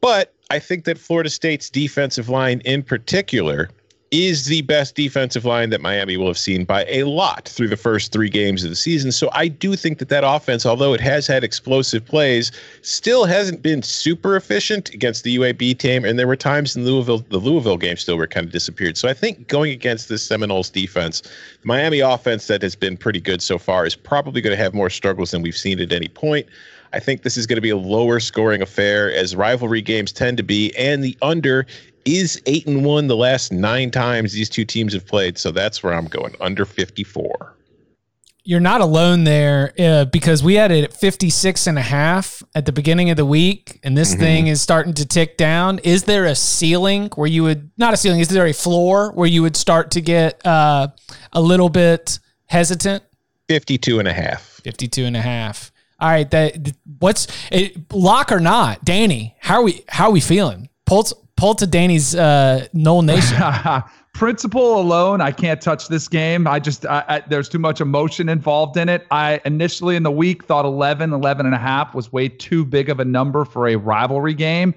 But I think that Florida State's defensive line in particular is the best defensive line that Miami will have seen by a lot through the first three games of the season. So I do think that that offense, although it has had explosive plays, still hasn't been super efficient against the UAB team. And there were times in Louisville, the Louisville game still were kind of disappeared. So I think going against this Seminoles defense, the Miami offense that has been pretty good so far is probably going to have more struggles than we've seen at any point. I think this is going to be a lower scoring affair as rivalry games tend to be, and the under is eight and one the last nine times these two teams have played. So that's where I'm going under 54. You're not alone there uh, because we had it at 56 and a half at the beginning of the week, and this mm-hmm. thing is starting to tick down. Is there a ceiling where you would, not a ceiling, is there a floor where you would start to get uh, a little bit hesitant? 52 and a half. 52 and a half. All right, that what's it, lock or not, Danny? How are we how are we feeling? Pulse pull to Danny's uh, Nole Nation. Principle alone, I can't touch this game. I just, I, I, there's too much emotion involved in it. I initially in the week thought 11, 11 and a half was way too big of a number for a rivalry game.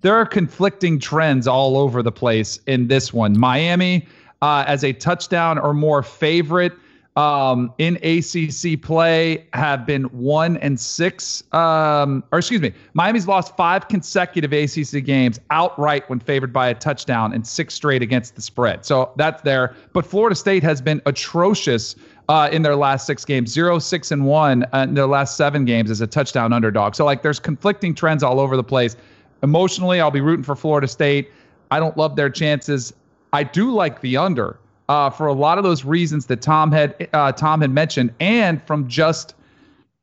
There are conflicting trends all over the place in this one. Miami uh, as a touchdown or more favorite um, in ACC play have been one and six. Um, or excuse me, Miami's lost five consecutive ACC games outright when favored by a touchdown and six straight against the spread. So that's there. But Florida State has been atrocious uh, in their last six games, zero, six, and one uh, in their last seven games as a touchdown underdog. So like there's conflicting trends all over the place. Emotionally, I'll be rooting for Florida State. I don't love their chances. I do like the under uh, for a lot of those reasons that Tom had uh, Tom had mentioned, and from just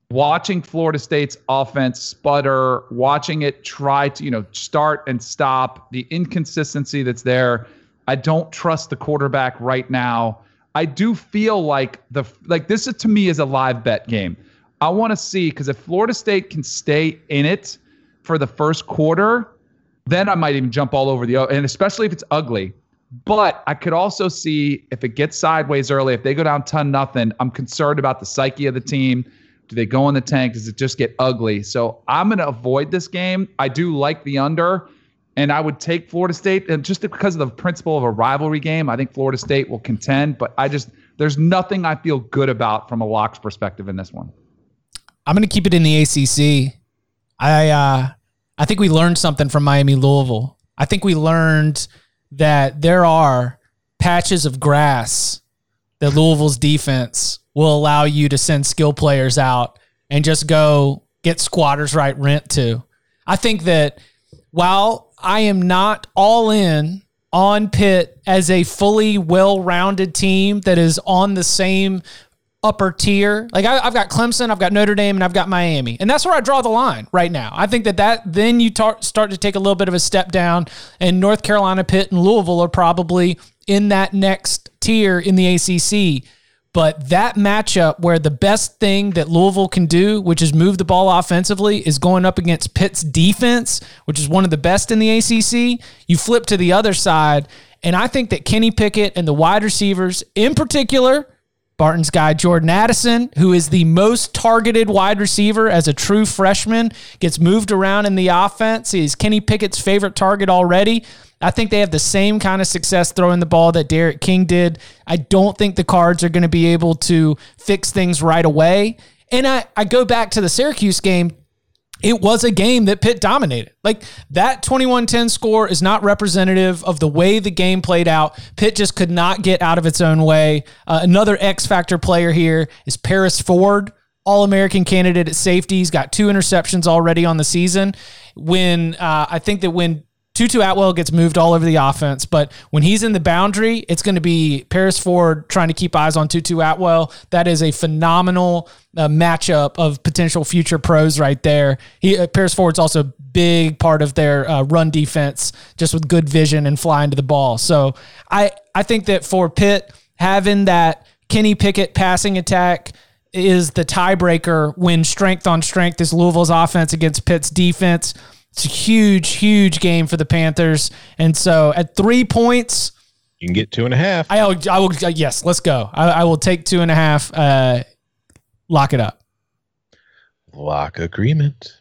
watching Florida State's offense sputter, watching it try to you know start and stop, the inconsistency that's there. I don't trust the quarterback right now. I do feel like the like this is to me is a live bet game. I want to see because if Florida State can stay in it for the first quarter, then I might even jump all over the and especially if it's ugly. But I could also see if it gets sideways early, if they go down 10 nothing, I'm concerned about the psyche of the team. Do they go in the tank? Does it just get ugly? So I'm going to avoid this game. I do like the under, and I would take Florida State. And just because of the principle of a rivalry game, I think Florida State will contend. But I just, there's nothing I feel good about from a locks perspective in this one. I'm going to keep it in the ACC. I, uh, I think we learned something from Miami Louisville. I think we learned that there are patches of grass that Louisville's defense will allow you to send skill players out and just go get squatters right rent to. I think that while I am not all in on Pitt as a fully well-rounded team that is on the same upper tier. Like I, have got Clemson, I've got Notre Dame, and I've got Miami, and that's where I draw the line right now. I think that that then you tar- start to take a little bit of a step down, and North Carolina, Pitt, and Louisville are probably in that next tier in the ACC. But that matchup where the best thing that Louisville can do, which is move the ball offensively, is going up against Pitt's defense, which is one of the best in the ACC. You flip to the other side, and I think that Kenny Pickett and the wide receivers, in particular, Barton's guy, Jordan Addison, who is the most targeted wide receiver as a true freshman, gets moved around in the offense. He's Kenny Pickett's favorite target already. I think they have the same kind of success throwing the ball that D'Eriq King did. I don't think the Cards are going to be able to fix things right away. And I, I go back to the Syracuse game it was a game that Pitt dominated. Like that 21 10 score is not representative of the way the game played out. Pitt just could not get out of its own way. Uh, another X Factor player here is Paris Ford, All American candidate at safety. He's got two interceptions already on the season. When uh, I think that when Tutu Atwell gets moved all over the offense, but when he's in the boundary, it's going to be Paris Ford trying to keep eyes on Tutu Atwell. That is a phenomenal uh, matchup of potential future pros right there. He uh, Paris Ford's also a big part of their uh, run defense, just with good vision and flying to the ball. So I I think that for Pitt having that Kenny Pickett passing attack is the tiebreaker when strength on strength is Louisville's offense against Pitt's defense. It's a huge, huge game for the Panthers. And so at three points, you can get two and a half. I, I will, yes, let's go. I, I will take two and a half. Uh, lock it up. Lock agreement.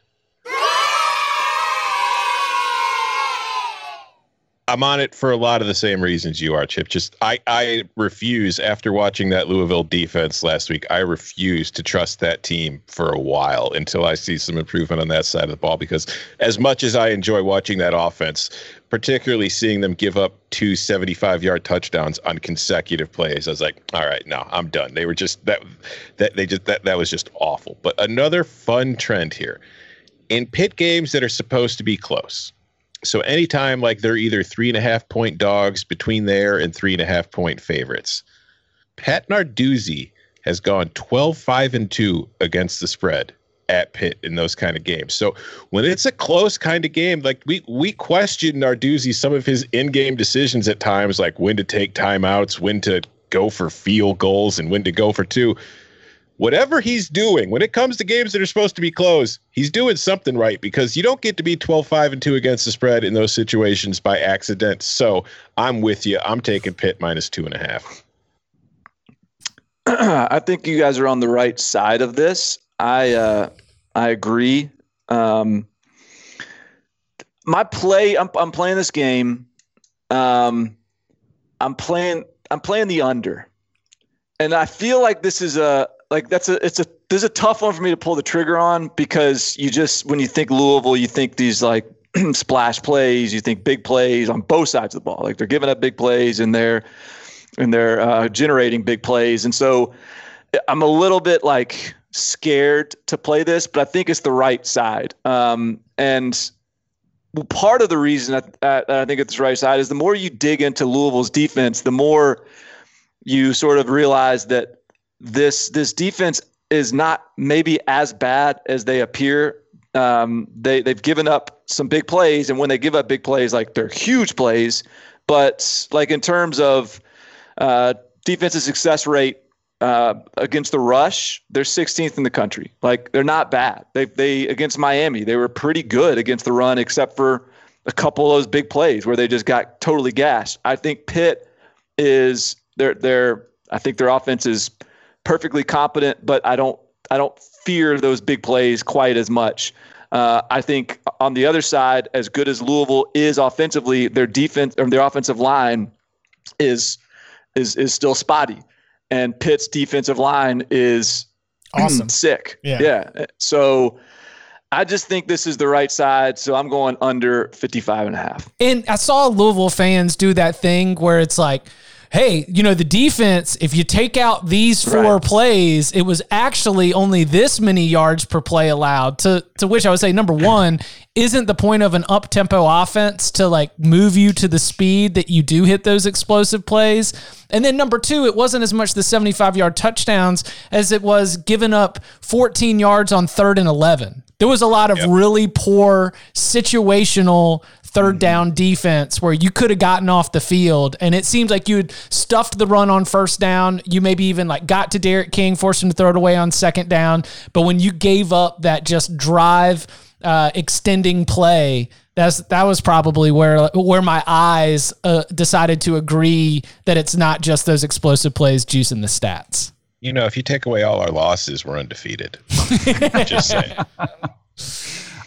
I'm on it for a lot of the same reasons you are, Chip. Just I, I refuse after watching that Louisville defense last week. I refuse to trust that team for a while until I see some improvement on that side of the ball. Because as much as I enjoy watching that offense, particularly seeing them give up two 75 yard touchdowns on consecutive plays, I was like, all right, no, I'm done. They were just that that they just that that was just awful. But another fun trend here in Pitt games that are supposed to be close so anytime like they're either three and a half point dogs between there and three and a half point favorites, Pat Narduzzi has gone 12 5 and 2 against the spread at Pitt in those kind of games. So when it's a close kind of game, like we we question Narduzzi some of his in-game decisions at times, like when to take timeouts, when to go for field goals, and when to go for two whatever he's doing when it comes to games that are supposed to be close, he's doing something right because you don't get to be 12 5 and 2 against the spread in those situations by accident. So I'm with you. I'm taking Pitt minus two and a half. I think you guys are on the right side of this. I uh, I agree. Um, my play, I'm, I'm playing this game. Um, I'm playing I'm playing the under, and I feel like this is a like that's a it's a there's a tough one for me to pull the trigger on because you just when you think Louisville, you think these like splash plays, you think big plays on both sides of the ball. Like they're giving up big plays and they're and they're uh, generating big plays, and so I'm a little bit like scared to play this, but I think it's the right side. Um, and part of the reason I think it's the right side is the more you dig into Louisville's defense, the more you sort of realize that this this defense is not maybe as bad as they appear. Um, they they've given up some big plays, and when they give up big plays, like they're huge plays, but like in terms of uh, defensive success rate uh, against the rush, they're 16th in the country. Like they're not bad. They they against Miami, they were pretty good against the run, except for a couple of those big plays where they just got totally gassed. I think Pitt is their their I think their offense is perfectly competent, but I don't I don't fear those big plays quite as much. Uh, I think on the other side, as good as Louisville is offensively, their defense or their offensive line is is is still spotty, and Pitt's defensive line is awesome, sick. Yeah, yeah. So. I just think this is the right side, so I'm going under 55 and a half. And I saw Louisville fans do that thing where it's like, hey, you know, the defense, if you take out these four right. plays, it was actually only this many yards per play allowed. To to which I would say number one, isn't the point of an up tempo offense to like move you to the speed that you do hit those explosive plays? And then number two, it wasn't as much the 75 yard touchdowns as it was giving up 14 yards on third and 11 There was a lot of really poor situational third down defense where you could have gotten off the field and it seems like you had stuffed the run on first down. You maybe even like got to D'Eriq King, forced him to throw it away on second down. But when you gave up that just drive uh, extending play, that's that was probably where where my eyes uh, decided to agree that it's not just those explosive plays juicing the stats. You know, if you take away all our losses, we're undefeated. Just saying.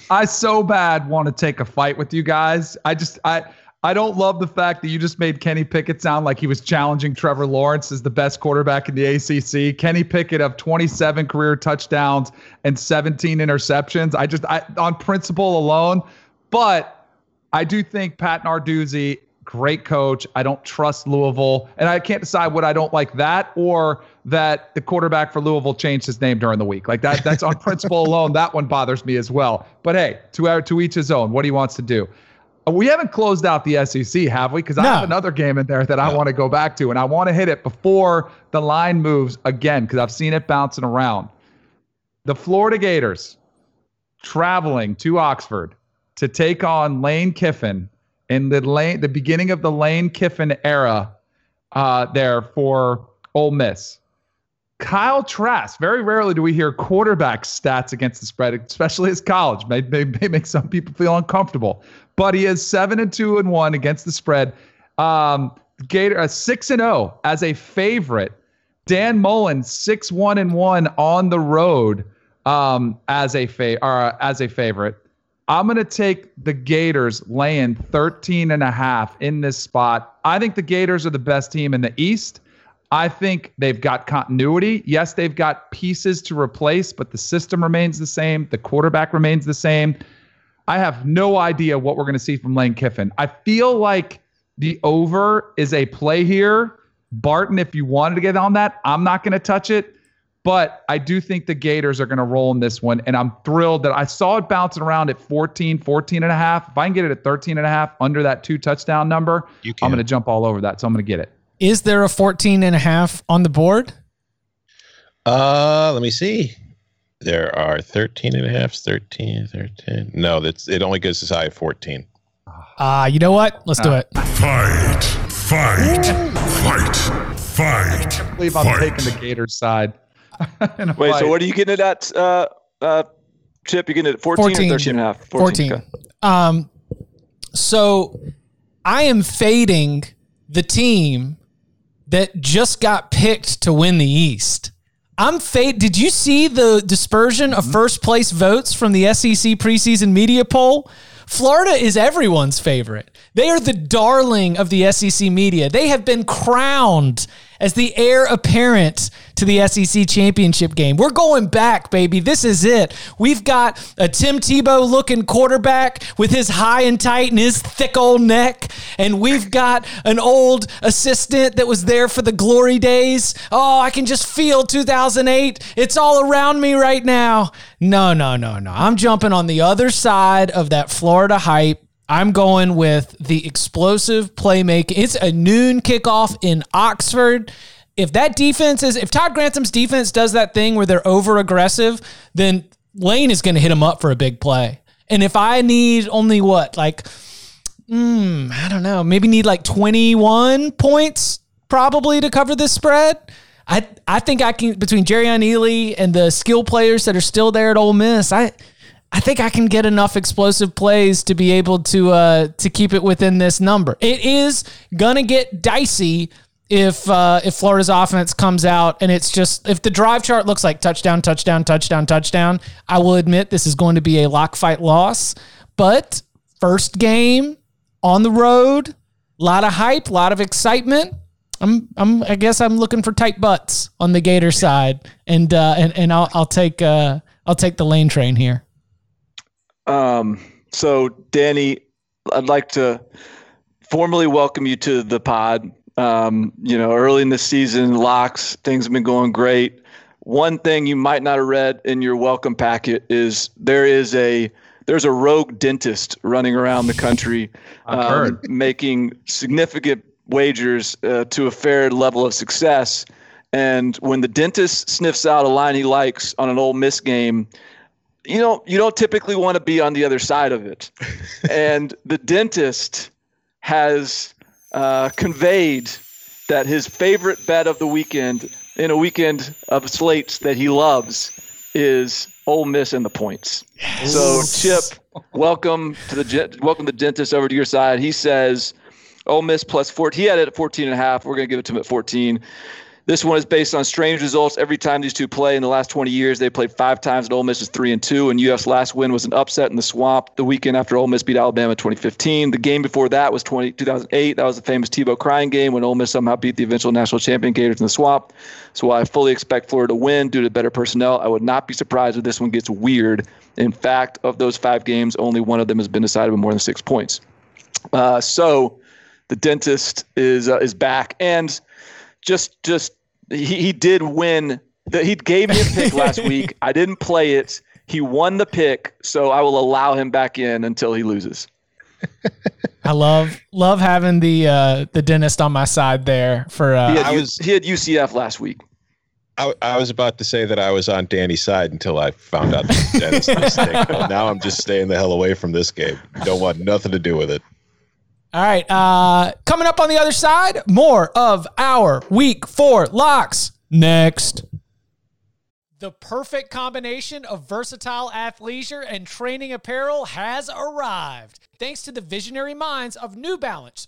I so bad want to take a fight with you guys. I just I I don't love the fact that you just made Kenny Pickett sound like he was challenging Trevor Lawrence as the best quarterback in the ACC. Kenny Pickett of 27 career touchdowns and 17 interceptions. I just I on principle alone, but I do think Pat Narduzzi great coach. I don't trust Louisville, and I can't decide what I don't like that or that the quarterback for Louisville changed his name during the week. Like that, that's on principle alone. That one bothers me as well. But hey, to our, to each his own. What he wants to do. Uh, We haven't closed out the SEC, have we? Because I have another game in there that I want to go back to, and I want to hit it before the line moves again because I've seen it bouncing around. The Florida Gators traveling to Oxford to take on Lane Kiffin in the lane, the beginning of the Lane Kiffin era uh, there for Ole Miss. Kyle Trask. Very rarely do we hear quarterback stats against the spread, especially as college. May, may, may make some people feel uncomfortable, but he is seven and two and one against the spread. Um, Gator uh, six and zero as a favorite. Dan Mullen six one and one on the road um, as a fa- or, as a favorite. I'm going to take the Gators laying 13 and a half in this spot. I think the Gators are the best team in the East. I think they've got continuity. Yes, they've got pieces to replace, but the system remains the same. The quarterback remains the same. I have no idea what we're going to see from Lane Kiffin. I feel like the over is a play here. Barton, if you wanted to get on that, I'm not going to touch it. But I do think the Gators are going to roll in this one. And I'm thrilled that I saw it bouncing around at 14, 14 and a half. If I can get it at 13 and a half under that two touchdown number, You I'm going to jump all over that. So I'm going to get it. Is there a 14 and a half on the board? Uh, let me see. There are 13 and a half, 13, 13. No, that's it only goes as high as 14. Ah, you know what? Let's do it. Fight, fight, fight, fight. I believe I'm fight. taking the Gators side. Wait, so what are you getting it at, uh, uh, Chip? You're getting it at 14, 14, or 13 and a half? 14. okay. Um, so I am fading the team that just got picked to win the East. I'm fade. Did you see the dispersion of first place votes from the SEC preseason media poll? Florida is everyone's favorite. They are the darling of the SEC media. They have been crowned as the heir apparent to the SEC championship game. We're going back, baby. This is it. We've got a Tim Tebow looking quarterback with his high and tight and his thick old neck. And we've got an old assistant that was there for the glory days. Oh, I can just feel 2008. It's all around me right now. No, no, no, no. I'm jumping on the other side of that Florida hype. I'm going with the explosive playmaking. It's a noon kickoff in Oxford. If that defense is, if Todd Grantham's defense does that thing where they're over aggressive, then Lane is going to hit him up for a big play. And if I need only what, like, mm, I don't know, maybe need like 21 points probably to cover this spread. I I think I can between Jerrion Ealy and the skill players that are still there at Ole Miss. I I think I can get enough explosive plays to be able to uh, to keep it within this number. It is gonna get dicey if uh, if Florida's offense comes out and it's just if the drive chart looks like touchdown, touchdown, touchdown, touchdown. I will admit this is going to be a lock fight loss, but first game on the road, a lot of hype, a lot of excitement. I'm, I'm, I guess I'm looking for tight butts on the Gator side, and uh, and and I'll, I'll take, uh, I'll take the lane train here. Um, so, Danny, I'd like to formally welcome you to the pod. Um, you know, early in the season, locks, things have been going great. One thing you might not have read in your welcome packet is there is a there's a rogue dentist running around the country, um, making significant wagers uh, to a fair level of success. And when the dentist sniffs out a line he likes on an Ole Miss game, you know, you don't typically want to be on the other side of it. and the dentist has uh, conveyed that his favorite bet of the weekend in a weekend of slates that he loves is Ole Miss and the points. Yes. So Chip, welcome to the welcome the dentist over to your side. He says Ole Miss plus 14. He had it at 14 and a half. We're going to give it to him at 14. This one is based on strange results. Every time these two play in the last 20 years, they played five times, and Ole Miss is three and two. And UF's last win was an upset in the swamp the weekend after Ole Miss beat Alabama 2015. The game before that was 20, 2008. That was the famous Tebow crying game when Ole Miss somehow beat the eventual national champion Gators in the swamp. So I fully expect Florida to win due to better personnel, I would not be surprised if this one gets weird. In fact, of those five games, only one of them has been decided with more than six points. Uh, so the dentist is uh, is back and just just he, he did win. The, he gave me a pick last week. I didn't play it. He won the pick, so I will allow him back in until he loses. I love love having the uh, the dentist on my side there for. Uh, he, had, was, he had UCF last week. I, I, was about to say that I was on Danny's side until I found out the dentist mistake. But now I'm just staying the hell away from this game. Don't want nothing to do with it. All right. Uh, coming up on the other side, more of our week four locks next. The perfect combination of versatile athleisure and training apparel has arrived. Thanks to the visionary minds of New Balance,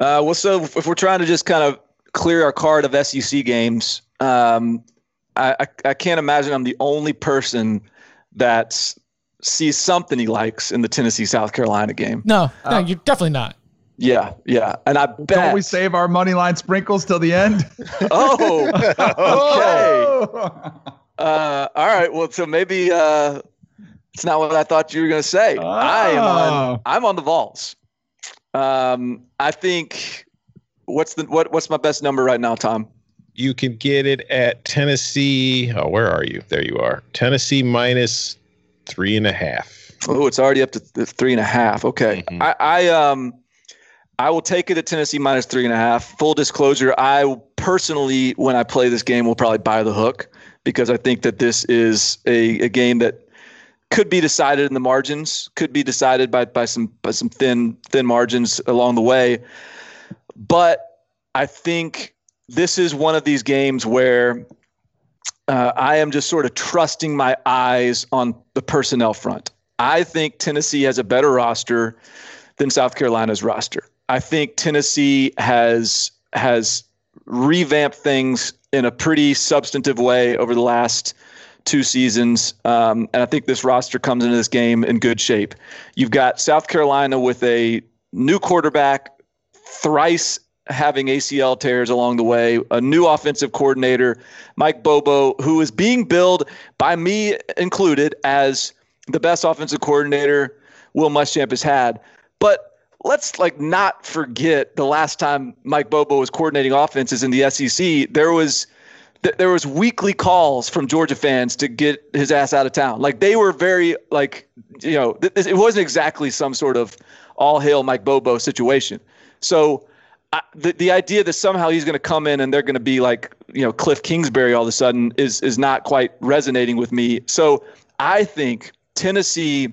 Uh, well, so if we're trying to just kind of clear our card of SEC games, um, I, I, I can't imagine I'm the only person that sees something he likes in the Tennessee South Carolina game. No, no, uh, you're definitely not. Yeah, yeah, and I bet. Don't we save our money line sprinkles till the end? oh, okay. Uh, all right. Well, so maybe uh, it's not what I thought you were going to say. Oh. I am on. Ah. I'm on the Vols. Um, I think what's the what what's my best number right now, Tom? You can get it at Tennessee. Oh, where are you? There you are. Tennessee minus three and a half. Oh, it's already up to three and a half. Okay, mm-hmm. I, I um. I will take it at Tennessee minus three and a half. Full disclosure, I personally, when I play this game, will probably buy the hook because I think that this is a, a game that could be decided in the margins, could be decided by by some by some thin thin margins along the way. But I think this is one of these games where uh, I am just sort of trusting my eyes on the personnel front. I think Tennessee has a better roster than South Carolina's roster. I think Tennessee has has revamped things in a pretty substantive way over the last two seasons. Um, and I think this roster comes into this game in good shape. You've got South Carolina with a new quarterback, thrice having ACL tears along the way, a new offensive coordinator, Mike Bobo, who is being billed by me included as the best offensive coordinator Will Muschamp has had. But let's like not forget the last time Mike Bobo was coordinating offenses in the SEC. There was – th- there was weekly calls from Georgia fans to get his ass out of town. Like they were very like you know th- it wasn't exactly some sort of all hail Mike Bobo situation. So I, the the idea that somehow he's going to come in and they're going to be like you know Cliff Kingsbury all of a sudden is is not quite resonating with me. So I think Tennessee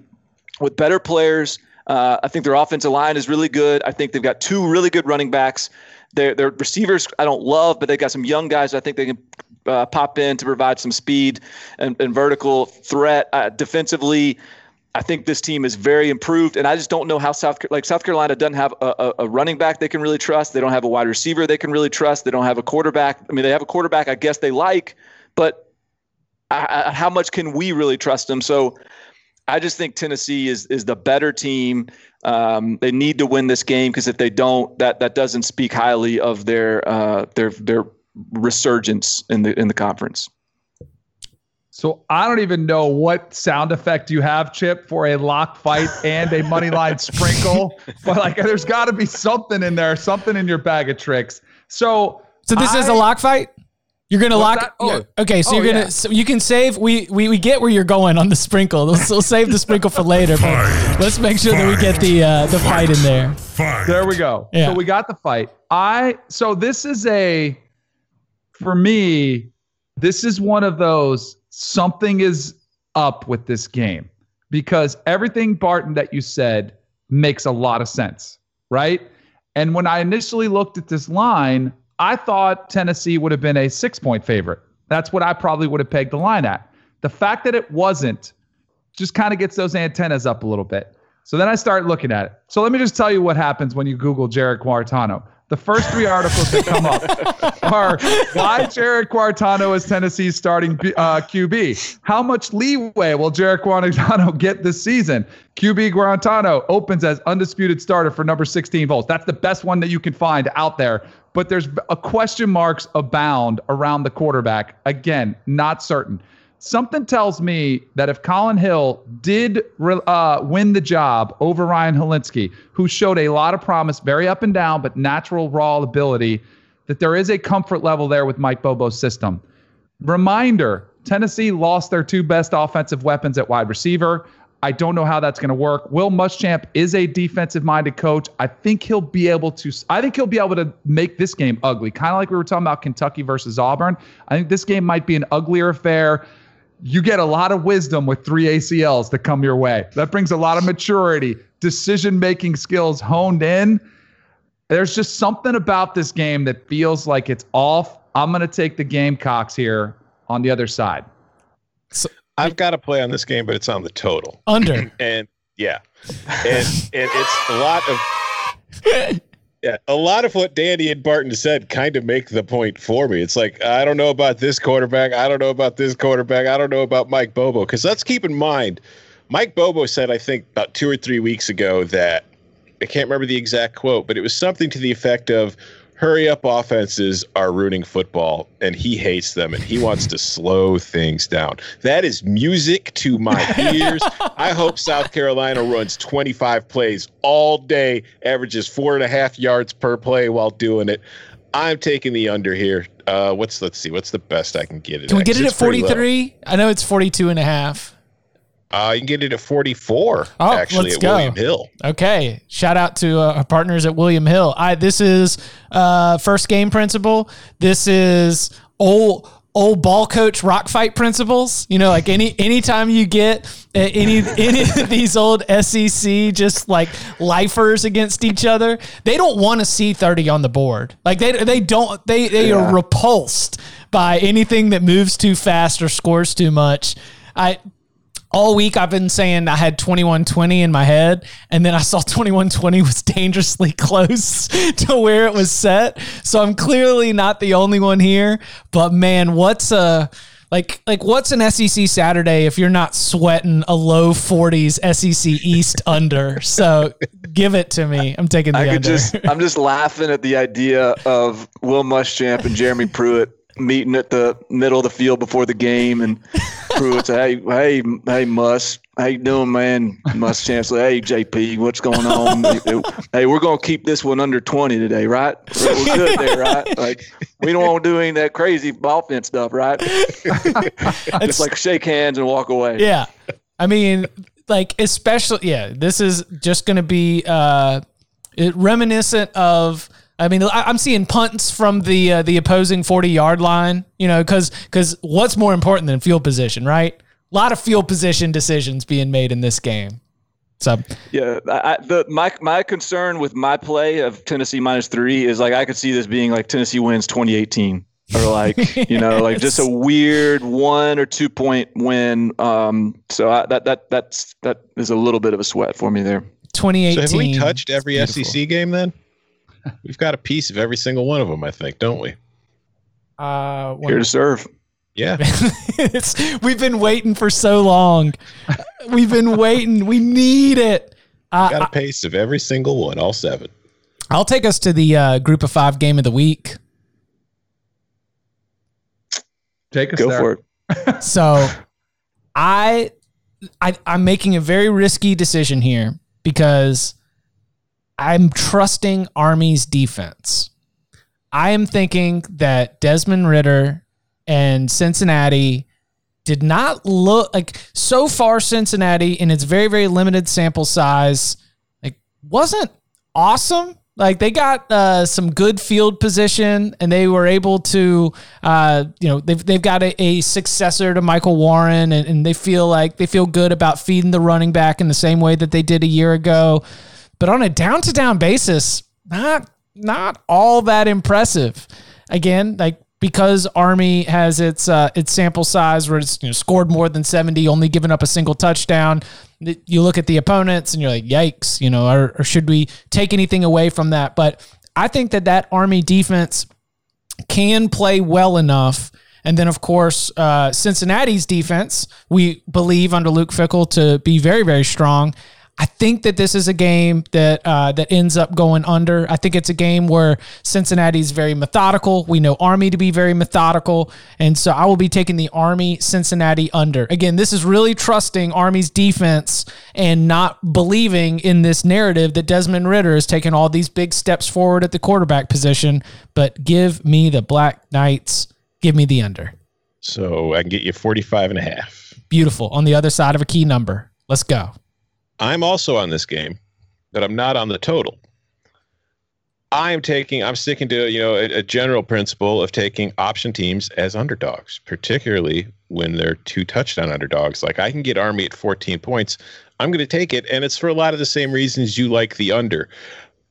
with better players. Uh, I think their offensive line is really good. I think they've got two really good running backs. Their their receivers I don't love, but they've got some young guys. I think they can uh, pop in to provide some speed and, and vertical threat uh, defensively. I think this team is very improved, and I just don't know how South like South Carolina doesn't have a, a, running back they can really trust. They don't have a wide receiver they can really trust. They don't have a quarterback. I mean, they have a quarterback I guess they like, but I, I, how much can we really trust them? So I just think Tennessee is is the better team. Um, they need to win this game because if they don't, that that doesn't speak highly of their uh, their their resurgence in the in the conference. So I don't even know what sound effect you have, Chip, for a lock fight and a money line sprinkle. But like, there's got to be something in there, something in your bag of tricks. So, So this is a lock fight. You're gonna What's lock. that? Oh. yeah, okay, so Oh, you're gonna. yeah. So you can save. We, we we get where you're going on the sprinkle. Let's, we'll save the sprinkle for later. But Fight. let's make sure that we get the uh, the fight in there. Fight. There we go. Yeah. So we got the fight. I so this is a for me, this is one of those something is up with this game because everything Barton that you said makes a lot of sense, right? And when I initially looked at this line, I thought Tennessee would have been a 6-point favorite. That's what I probably would have pegged the line at. The fact that it wasn't just kind of gets those antennas up a little bit. So then I start looking at it. So let me just tell you what happens when you Google Jarrett Guarantano. The first three articles that come up are why Jarrett Guarantano is Tennessee's starting uh, QB. How much leeway will Jarrett Guarantano get this season? QB Guarantano opens as undisputed starter for number 16 volts. That's the best one that you can find out there. But there's a question marks abound around the quarterback. Again, not certain. Something tells me that if Collin Hill did uh, win the job over Ryan Hilinski, who showed a lot of promise, very up and down, but natural raw ability, that there is a comfort level there with Mike Bobo's system. Reminder Tennessee lost their two best offensive weapons at wide receiver. I don't know how that's going to work. Will Muschamp is a defensive minded coach. I think he'll be able to I think he'll be able to make this game ugly. Kind of like we were talking about Kentucky versus Auburn. I think this game might be an uglier affair. You get a lot of wisdom with three ACLs that come your way. That brings a lot of maturity, decision-making skills honed in. There's just something about this game that feels like it's off. I'm going to take the Gamecocks here on the other side. So, I've got to play on this game, but it's on the total. Under. And yeah, and and it's a lot of yeah, a lot of what Danny and Barton said kind of make the point for me. It's like I don't know about this quarterback, I don't know about this quarterback, I don't know about Mike Bobo. Because let's keep in mind, Mike Bobo said I think about two or three weeks ago that I can't remember the exact quote, but it was something to the effect of hurry up offenses are ruining football and he hates them and he wants to slow things down. That is music to my ears. I hope South Carolina runs 25 plays all day, averages four and a half yards per play while doing it. I'm taking the under here. Uh, what's let's see, what's the best I can get it? Can we at? get it at it's pretty low. 43? I know it's 42 and a half. Uh, you can get it at 44. Oh, actually, let's at go. William Hill. Okay. Shout out to uh, our partners at William Hill. I this is uh, first game principle. This is old old ball coach rock fight principles. You know, like any anytime you get uh, any any of these old SEC just like lifers against each other, they don't want to see 30 on the board. Like they they don't they they are repulsed by anything that moves too fast or scores too much. I all week I've been saying I had 2120 in my head, and then I saw 2120 was dangerously close to where it was set. So I'm clearly not the only one here. But man, what's a like like what's an SEC Saturday if you're not sweating a low 40s SEC East under? So give it to me. I'm taking the I could under. just I'm just laughing at the idea of Will Muschamp and Jeremy Pruitt meeting at the middle of the field before the game and Pruitt's hey hey hey Muss how you doing man? Muschamp's Chancellor, hey JP what's going on? Hey we're gonna keep this one under 20 today right? We're, good there right? Like we don't want to do any of that crazy offense stuff right? Just like shake hands and walk away. Yeah. I mean, like, especially, yeah, this is just going to be uh, it, reminiscent of. I mean, I, I'm seeing punts from the uh, the opposing 40 yard line, you know, because because what's more important than field position, right? A lot of field position decisions being made in this game. So, Yeah, I, I- the my my concern with my play of Tennessee minus three is like I could see this being like Tennessee wins 2018 or like you know like just a weird one or two point win. Um, so I, that that that's that is a little bit of a sweat for me there. 2018. So have we touched every Beautiful. SEC game then? We've got a piece of every single one of them, I think, don't we? Uh, one- Here to serve. Yeah. it's, we've been waiting for so long. We've been waiting. We need it. Uh, got a piece of every single one, all seven. I'll take us to the uh, group of five game of the week. Take us Go there. for it. So I, I I'm making a very risky decision here because I'm trusting Army's defense. I am thinking that Desmond Ridder and Cincinnati did not look like so far Cincinnati in its very very limited sample size like wasn't awesome like they got uh, some good field position and they were able to uh, you know they've, they've got a, a successor to michael warren and, and they feel like they feel good about feeding the running back in the same way that they did a year ago but on a down to down basis not not all that impressive again like because Army has its uh, its sample size where it's you know, scored more than 70, only given up a single touchdown. You look at the opponents and you're like, yikes, you know, or, or should we take anything away from that? But I think that that Army defense can play well enough. And then, of course, uh, Cincinnati's defense, we believe under Luke Fickell to be very, very strong. I think that this is a game that uh, that ends up going under. I think it's a game where Cincinnati is very methodical. We know Army to be very methodical, and so I will be taking the Army Cincinnati under. Again, this is really trusting Army's defense and not believing in this narrative that Desmond Ridder has taken all these big steps forward at the quarterback position. But give me the Black Knights. Give me the under. So I can get you 45 and a half. Beautiful. On the other side of a key number. Let's go. I'm also on this game, but I'm not on the total. I am taking, I'm sticking to, you know, a, a, general principle of taking option teams as underdogs, particularly when they're two touchdown underdogs. Like I can get Army at 14 points. I'm going to take it. And it's for a lot of the same reasons you like the under.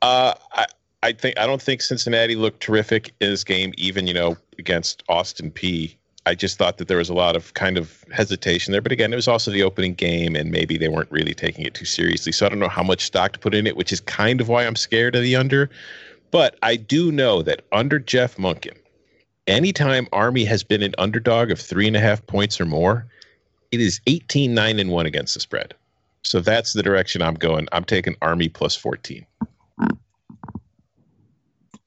Uh, I, I think, I don't think Cincinnati looked terrific in this game, even, you know, against Austin Peay I just thought that there was a lot of kind of hesitation there. But again, it was also the opening game, and maybe they weren't really taking it too seriously. So I don't know how much stock to put in it, which is kind of why I'm scared of the under. But I do know that under Jeff Monken, anytime Army has been an underdog of three and a half points or more, it is 18 9 and 1 against the spread. So that's the direction I'm going. I'm taking Army plus 14.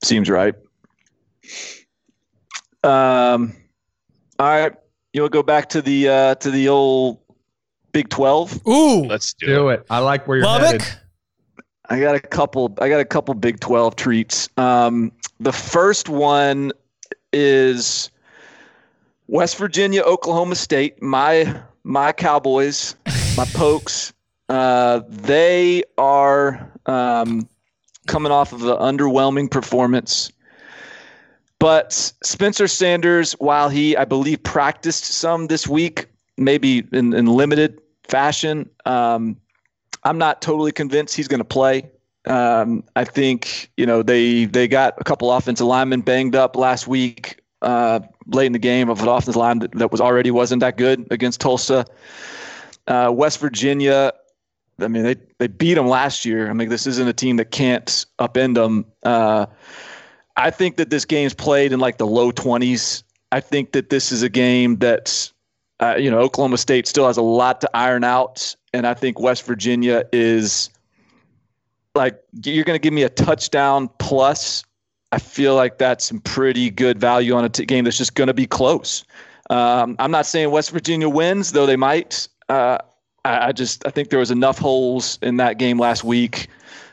Seems right. Um, all right, you'll go back to the uh, to the old Big Twelve? Ooh, let's do, do it. it. I like where you're Lubbock. headed. I got a couple. I got a couple Big Twelve treats. Um, the first one is West Virginia, Oklahoma State. My my Cowboys, my Pokes. Uh, they are um, coming off of an underwhelming performance but Spencer Sanders, while he, I believe, practiced some this week, maybe in, in limited fashion, um, I'm not totally convinced he's going to play. Um, I think you know they they got a couple offensive linemen banged up last week uh, late in the game of an offensive line that, that, was already wasn't that good against Tulsa. Uh, West Virginia, I mean they they beat them last year. I mean this isn't a team that can't upend them. Uh, I think that this game's played in like the low 20s. I think that this is a game that's, uh, you know, Oklahoma State still has a lot to iron out. And I think West Virginia is like, you're going to give me a touchdown plus. I feel like that's some pretty good value on a t- game that's just going to be close. Um, I'm not saying West Virginia wins, though they might. Uh, I, I just I think there was enough holes in that game last week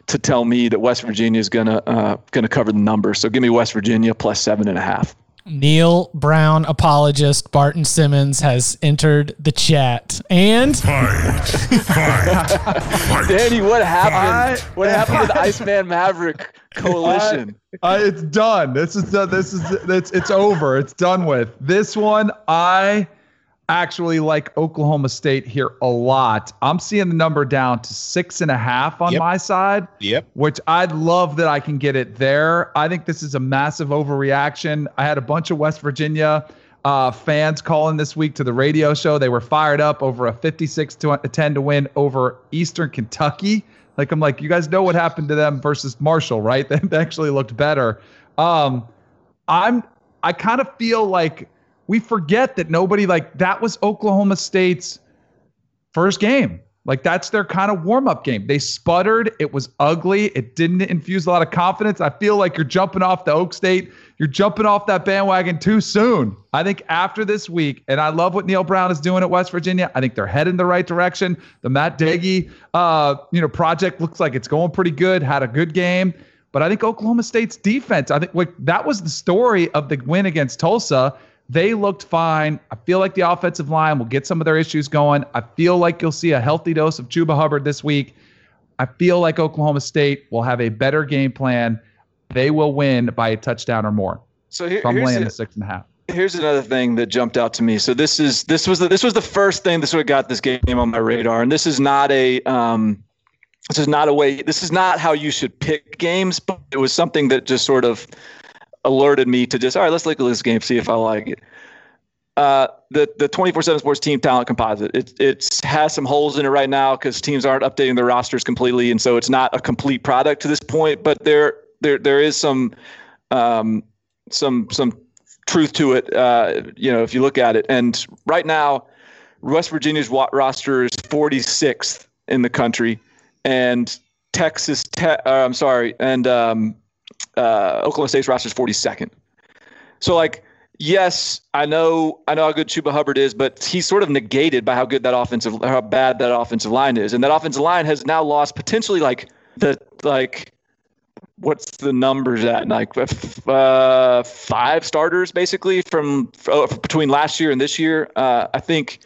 to tell me that West Virginia is gonna uh, gonna cover the number. So give me West Virginia plus seven and a half. Neal Brown apologist Barton Simmons has entered the chat. And fight, fight, fight. Danny, what happened? Fight. What happened to the Iceman Maverick coalition? I, it's done. This is done. This is it's it's over. It's done with. This one I actually like Oklahoma State here a lot. I'm seeing the number down to six and a half on yep. my side. Yep. Which I'd love that I can get it there. I think this is a massive overreaction. I had a bunch of West Virginia uh, fans calling this week to the radio show. They were fired up over a 56 to 10 to win over Eastern Kentucky. Like I'm like, you guys know what happened to them versus Marshall, right? They actually looked better. Um, I'm I kind of feel like we forget that nobody like that was Oklahoma State's first game. Like that's their kind of warm up game. They sputtered. It was ugly. It didn't infuse a lot of confidence. I feel like you're jumping off the Oak State. You're jumping off that bandwagon too soon. I think after this week, and I love what Neal Brown is doing at West Virginia. I think they're heading the right direction. The Matt Doege, uh, you know, project looks like it's going pretty good. Had a good game. But I think Oklahoma State's defense, I think like that was the story of the win against Tulsa. They looked fine. I feel like the offensive line will get some of their issues going. I feel like you'll see a healthy dose of Chuba Hubbard this week. I feel like Oklahoma State will have a better game plan. They will win by a touchdown or more. So here, I'm here's laying the- the six and a half. Here's another thing that jumped out to me. So this is this was the, this was the first thing that sort of got this game on my radar, and this is not a um, this is not a way. This is not how you should pick games, but it was something that just sort of alerted me to just all right. Let's look at this game, see if I like it. Uh, the the 24/7 Sports Team Talent Composite. It it's has some holes in it right now because teams aren't updating their rosters completely, and so it's not a complete product to this point. But there there there is some um, some some truth to it. Uh, you know, if you look at it, and right now, West Virginia's roster is 46th in the country, and Texas, te- uh, I'm sorry, and um, uh, Oklahoma State's roster is 42nd. So, like, yes, I know, I know how good Chuba Hubbard is, but he's sort of negated by how good that offensive, how bad that offensive line is, and that offensive line has now lost potentially like the like what's the numbers at like uh, five starters basically from uh, between last year and this year uh, i think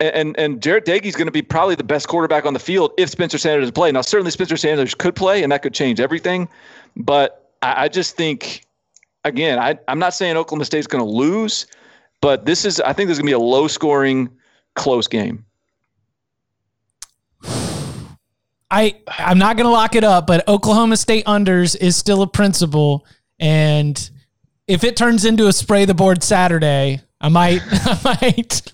and and Jarrett Doege's going to be probably the best quarterback on the field if Spencer Sanders play. Now, certainly Spencer Sanders could play, and that could change everything. But I, I just think, again, I, I'm not saying Oklahoma State's going to lose, but this is I think there's going to be a low-scoring, close game. I I'm not gonna lock it up, but Oklahoma State unders is still a principle, and if it turns into a spray the board Saturday, I might I might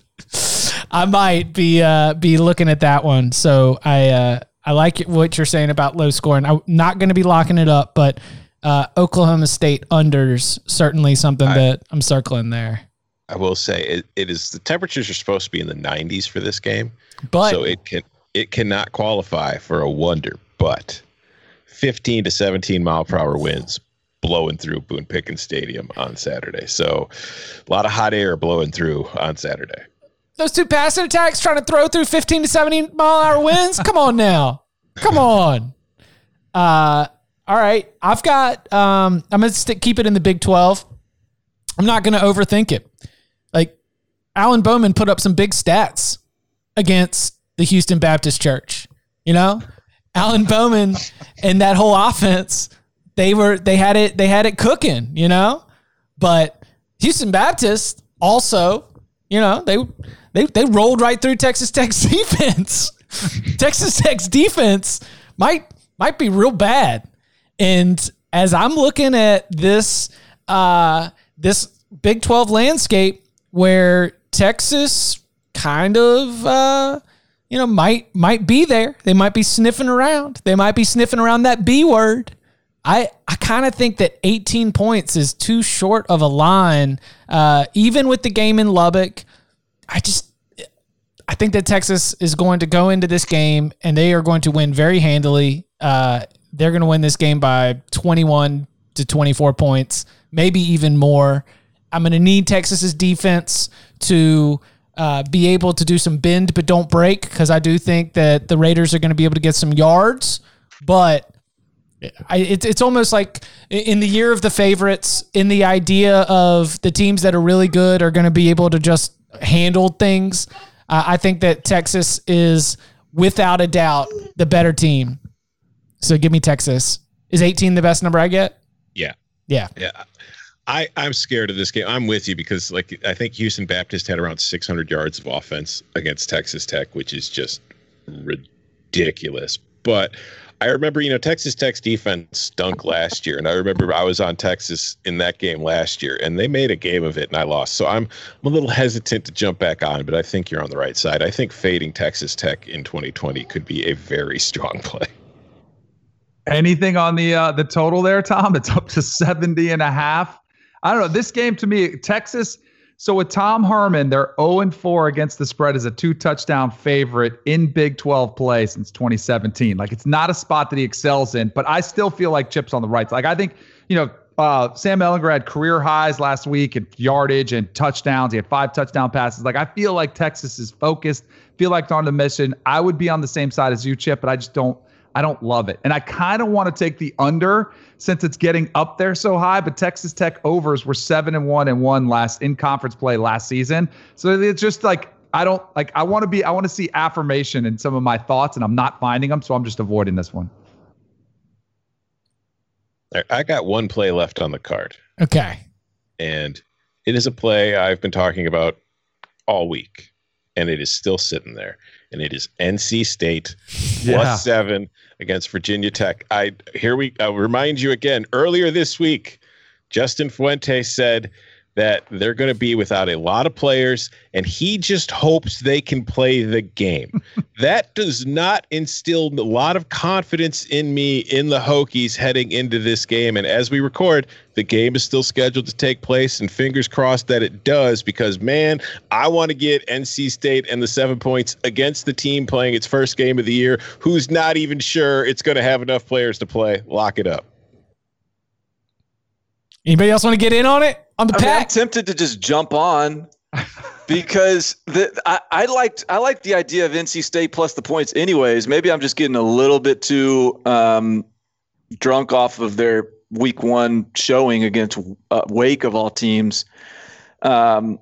I might be uh, be looking at that one. So I uh, I like what you're saying about low scoring. I'm not going to be locking it up, but uh, Oklahoma State unders certainly something that I'm circling there. I will say it, it is the temperatures are supposed to be in the 90s for this game, But so it can it cannot qualify for a wonder. But 15 to 17 mile per hour winds blowing through Boone Pickens Stadium on Saturday. So a lot of hot air blowing through on Saturday. those two passing attacks trying to throw through 15 to 17 mile hour winds. Come on now. Come on. Uh, all right. I've got, um, I'm going to stick, keep it in the Big 12. I'm not going to overthink it. Like Alan Bowman put up some big stats against the Houston Baptist Church. You know, Alan Bowman and that whole offense, they were, they had it, they had it cooking, you know, but Houston Baptist also, you know, they they they rolled right through Texas Tech's defense. Texas Tech's defense might might be real bad. And as I'm looking at this uh this Big 12 landscape where Texas kind of uh you know might might be there. They might be sniffing around. They might be sniffing around that B word. I, I kind of think that 18 points is too short of a line, uh, even with the game in Lubbock. I just I think that Texas is going to go into this game and they are going to win very handily. Uh, they're going to win this game by 21 to 24 points, maybe even more. I'm going to need Texas's defense to uh, be able to do some bend but don't break because I do think that the Raiders are going to be able to get some yards, but I, it's it's almost like in the year of the favorites, in the idea of the teams that are really good are going to be able to just handle things. Uh, I think that Texas is without a doubt the better team. So give me Texas. Is 18 the best number I get? Yeah. Yeah. Yeah. I, I'm scared of this game. I'm with you because, like, I think Houston Baptist had around 600 yards of offense against Texas Tech, which is just ridiculous. But I remember, you know, Texas Tech's defense stunk last year, and I remember I was on Texas in that game last year, and they made a game of it, and I lost. So I'm I'm a little hesitant to jump back on, but I think you're on the right side. I think fading Texas Tech in 2020 could be a very strong play. Anything on the uh, the total there, Tom? It's up to 70 and a half. I don't know. This game to me, Texas, So with Tom Herman, they're 0 and 4 against the spread as a two touchdown favorite in Big 12 play since 2017. Like it's not a spot that he excels in, but I still feel like chips on the right. Like I think, you know, uh, Sam had career highs last week in yardage and touchdowns. He had five touchdown passes. Like I feel like Texas is focused. Feel like they're on the mission. I would be on the same side as you, Chip, but I just don't. I don't love it. And I kind of want to take the under since it's getting up there so high. But Texas Tech overs were seven and one and one last in conference play last season. So it's just like I don't like. I want to be. I want to see affirmation in some of my thoughts, and I'm not finding them. So I'm just avoiding this one. I got one play left on the card. Okay. And it is a play I've been talking about all week, and it is still sitting there. And it is NC State Yeah. plus seven against Virginia Tech. I here we I'll remind you again. Earlier this week, Justin Fuente said that they're going to be without a lot of players, and he just hopes they can play the game. that does not instill a lot of confidence in me in the Hokies heading into this game. And as we record, the game is still scheduled to take place, and fingers crossed that it does, because man, I want to get NC State and the seven points against the team playing its first game of the year, who's not even sure it's going to have enough players to play. Lock it up. Anybody else want to get in on it on the I mean, I'm tempted to just jump on because the I, I liked I liked the idea of NC State plus the points anyways. Maybe I'm just getting a little bit too um, drunk off of their week one showing against uh, Wake of all teams. Um,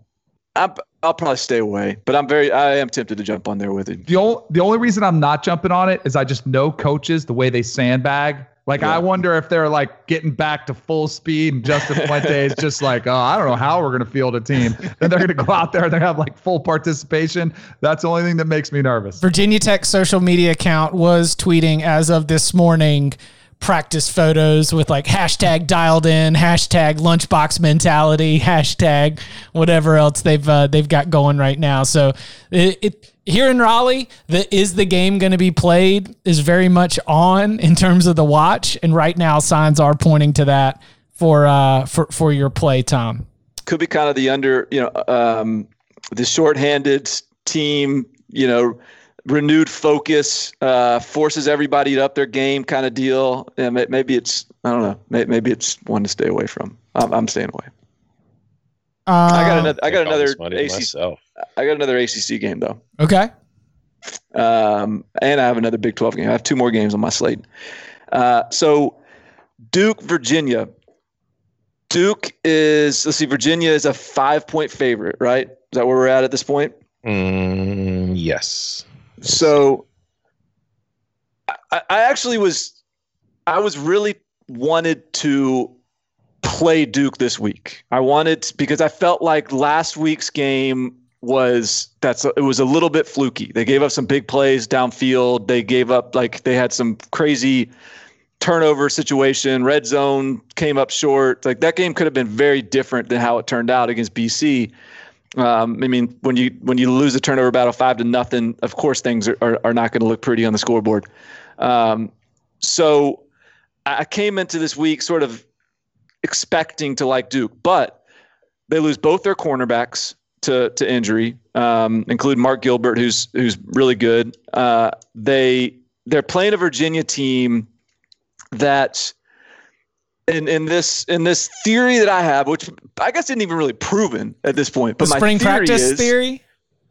I'm, I'll probably stay away, but I'm very I am tempted to jump on there with it. The only the only reason I'm not jumping on it is I just know coaches the way they sandbag. Like I wonder if they're like getting back to full speed and Justin Fuente is just like, oh, I don't know how we're gonna field a team. Then they're gonna go out there and they have like full participation. That's the only thing that makes me nervous. Virginia Tech social media account was tweeting as of this morning practice photos with like hashtag dialed in, hashtag lunchbox mentality, hashtag whatever else they've uh, they've got going right now. So it, it here in Raleigh, the is the game going to be played is very much on in terms of the watch, and right now signs are pointing to that for uh for for your play, Tom. could be kind of the under, you know, um, the shorthanded team, you know, renewed focus, uh, forces everybody to up their game kind of deal. And maybe it's, I don't know, maybe it's one to stay away from. I'm, I'm staying away. I got another, I got another this money to ACC, myself. I got another ACC game though. Okay. Um, and I have another Big 12 game. I have two more games on my slate. Uh, so Duke, Virginia. Duke is, let's see, Virginia is a five point favorite, right? Is that where we're at at this point? Mm, yes. So I, I actually was, I was really wanted to play Duke this week. I wanted because I felt like last week's game was that's it was a little bit fluky. They gave up some big plays downfield. They gave up like they had some crazy turnover situation. Red zone came up short. Like that game could have been very different than how it turned out against BC. Um, I mean, when you when you lose a turnover battle five to nothing, of course things are, are, are not going to look pretty on the scoreboard. Um, so I came into this week sort of expecting to like Duke, but they lose both their cornerbacks to to injury, um, including Mark Gilbert, who's who's really good. Uh, they they're playing a Virginia team that in in this in this theory that I have, which I guess isn't even really proven at this point, but The my spring theory practice is, theory?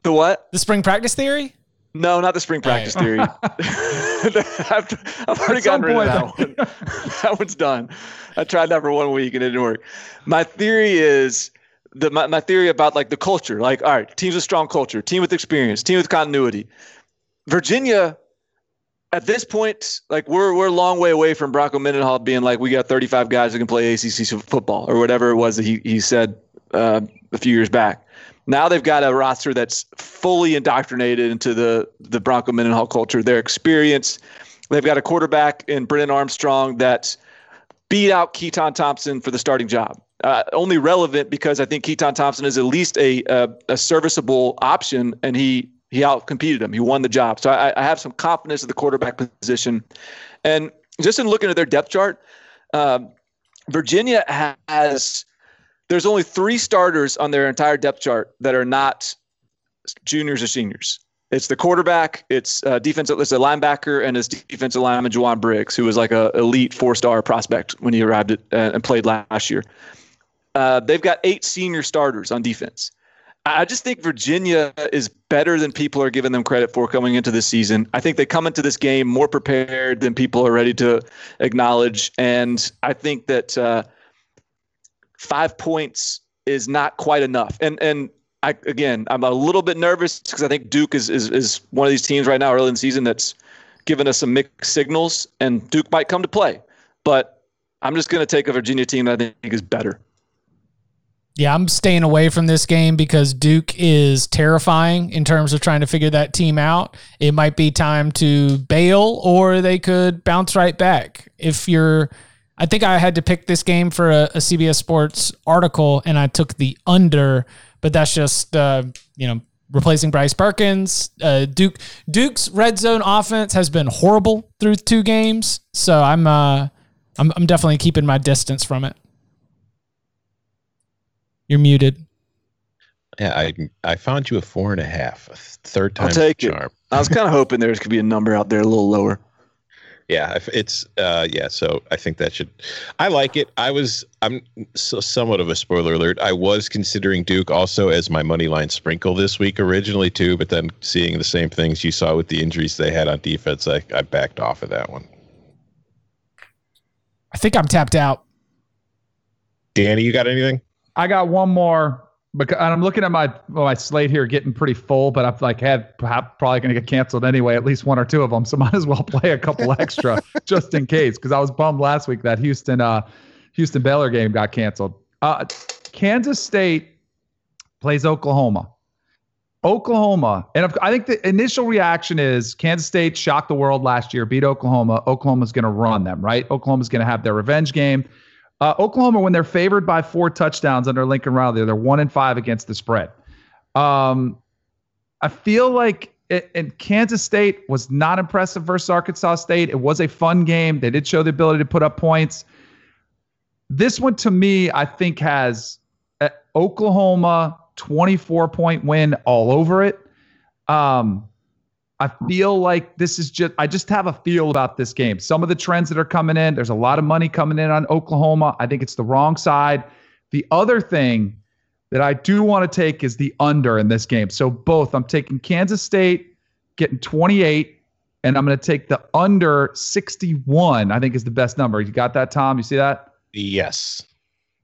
The what? The spring practice theory? No, not the spring practice theory. I've, I've already At gotten rid of that point, one. that one's done. I tried that for one week and it didn't work. My theory is the my, my theory about like the culture. Like, all right, teams with strong culture, team with experience, team with continuity. Virginia, at this point, like we're we're a long way away from Bronco Mendenhall being like we got 35 guys who can play ACC football or whatever it was that he he said uh, a few years back. Now they've got a roster that's fully indoctrinated into the the Bronco Mendenhall culture, their experience. They've got a quarterback in Brennan Armstrong that's beat out Keytaon Thompson for the starting job. Uh, only relevant because I think Keytaon Thompson is at least a a, a serviceable option, and he he outcompeted him. He won the job. So I, I have some confidence in the quarterback position, and just in looking at their depth chart, um, Virginia has there's only three starters on their entire depth chart that are not juniors or seniors. It's the quarterback, it's uh, defensive, it's a linebacker, and it's defensive lineman Jowon Briggs, who was like a elite four star prospect when he arrived at, uh, and played last year. Uh, they've got eight senior starters on defense. I just think Virginia is better than people are giving them credit for coming into this season. I think they come into this game more prepared than people are ready to acknowledge, and I think that uh, five points is not quite enough. And and I again, I'm a little bit nervous because I think Duke is, is is one of these teams right now early in the season that's given us some mixed signals, and Duke might come to play. But I'm just going to take a Virginia team that I think is better. Yeah, I'm staying away from this game because Duke is terrifying in terms of trying to figure that team out. It might be time to bail or they could bounce right back. If you're, I think I had to pick this game for a, a CBS Sports article and I took the under, but that's just, uh, you know, replacing Bryce Perkins. Uh, Duke Duke's red zone offense has been horrible through two games, so I'm uh, I'm, I'm definitely keeping my distance from it. You're muted. Yeah, I I found you a four and a half, a third time I'll take charm. it. I was kind of hoping there could be a number out there a little lower. Yeah, it's uh yeah, so I think that should I like it. I was I'm so somewhat of a spoiler alert. I was considering Duke also as my money line sprinkle this week originally too, but then seeing the same things you saw with the injuries they had on defense, I, I backed off of that one. I think I'm tapped out. Danny, you got anything? I got one more because and I'm looking at my my slate here getting pretty full, but I've like had probably going to get canceled anyway, at least one or two of them. So might as well play a couple extra just in case because I was bummed last week that Houston uh Houston Baylor game got canceled. Uh, Kansas State plays Oklahoma. Oklahoma, and I think the initial reaction is Kansas State shocked the world last year, beat Oklahoma. Oklahoma's going to run them, right? Oklahoma's going to have their revenge game. Uh, Oklahoma, when they're favored by four touchdowns under Lincoln Riley, they're one and five against the spread. Um, I feel like it, and Kansas State was not impressive versus Arkansas State. It was a fun game. They did show the ability to put up points. This one, to me, I think has uh, Oklahoma 24 point win all over it. Um, I feel like this is just, I just have a feel about this game. Some of the trends that are coming in, there's a lot of money coming in on Oklahoma. I think it's the wrong side. The other thing that I do want to take is the under in this game. So both, I'm taking Kansas State getting 28, and I'm going to take the under 61, I think is the best number. You got that, Tom? You see that? Yes.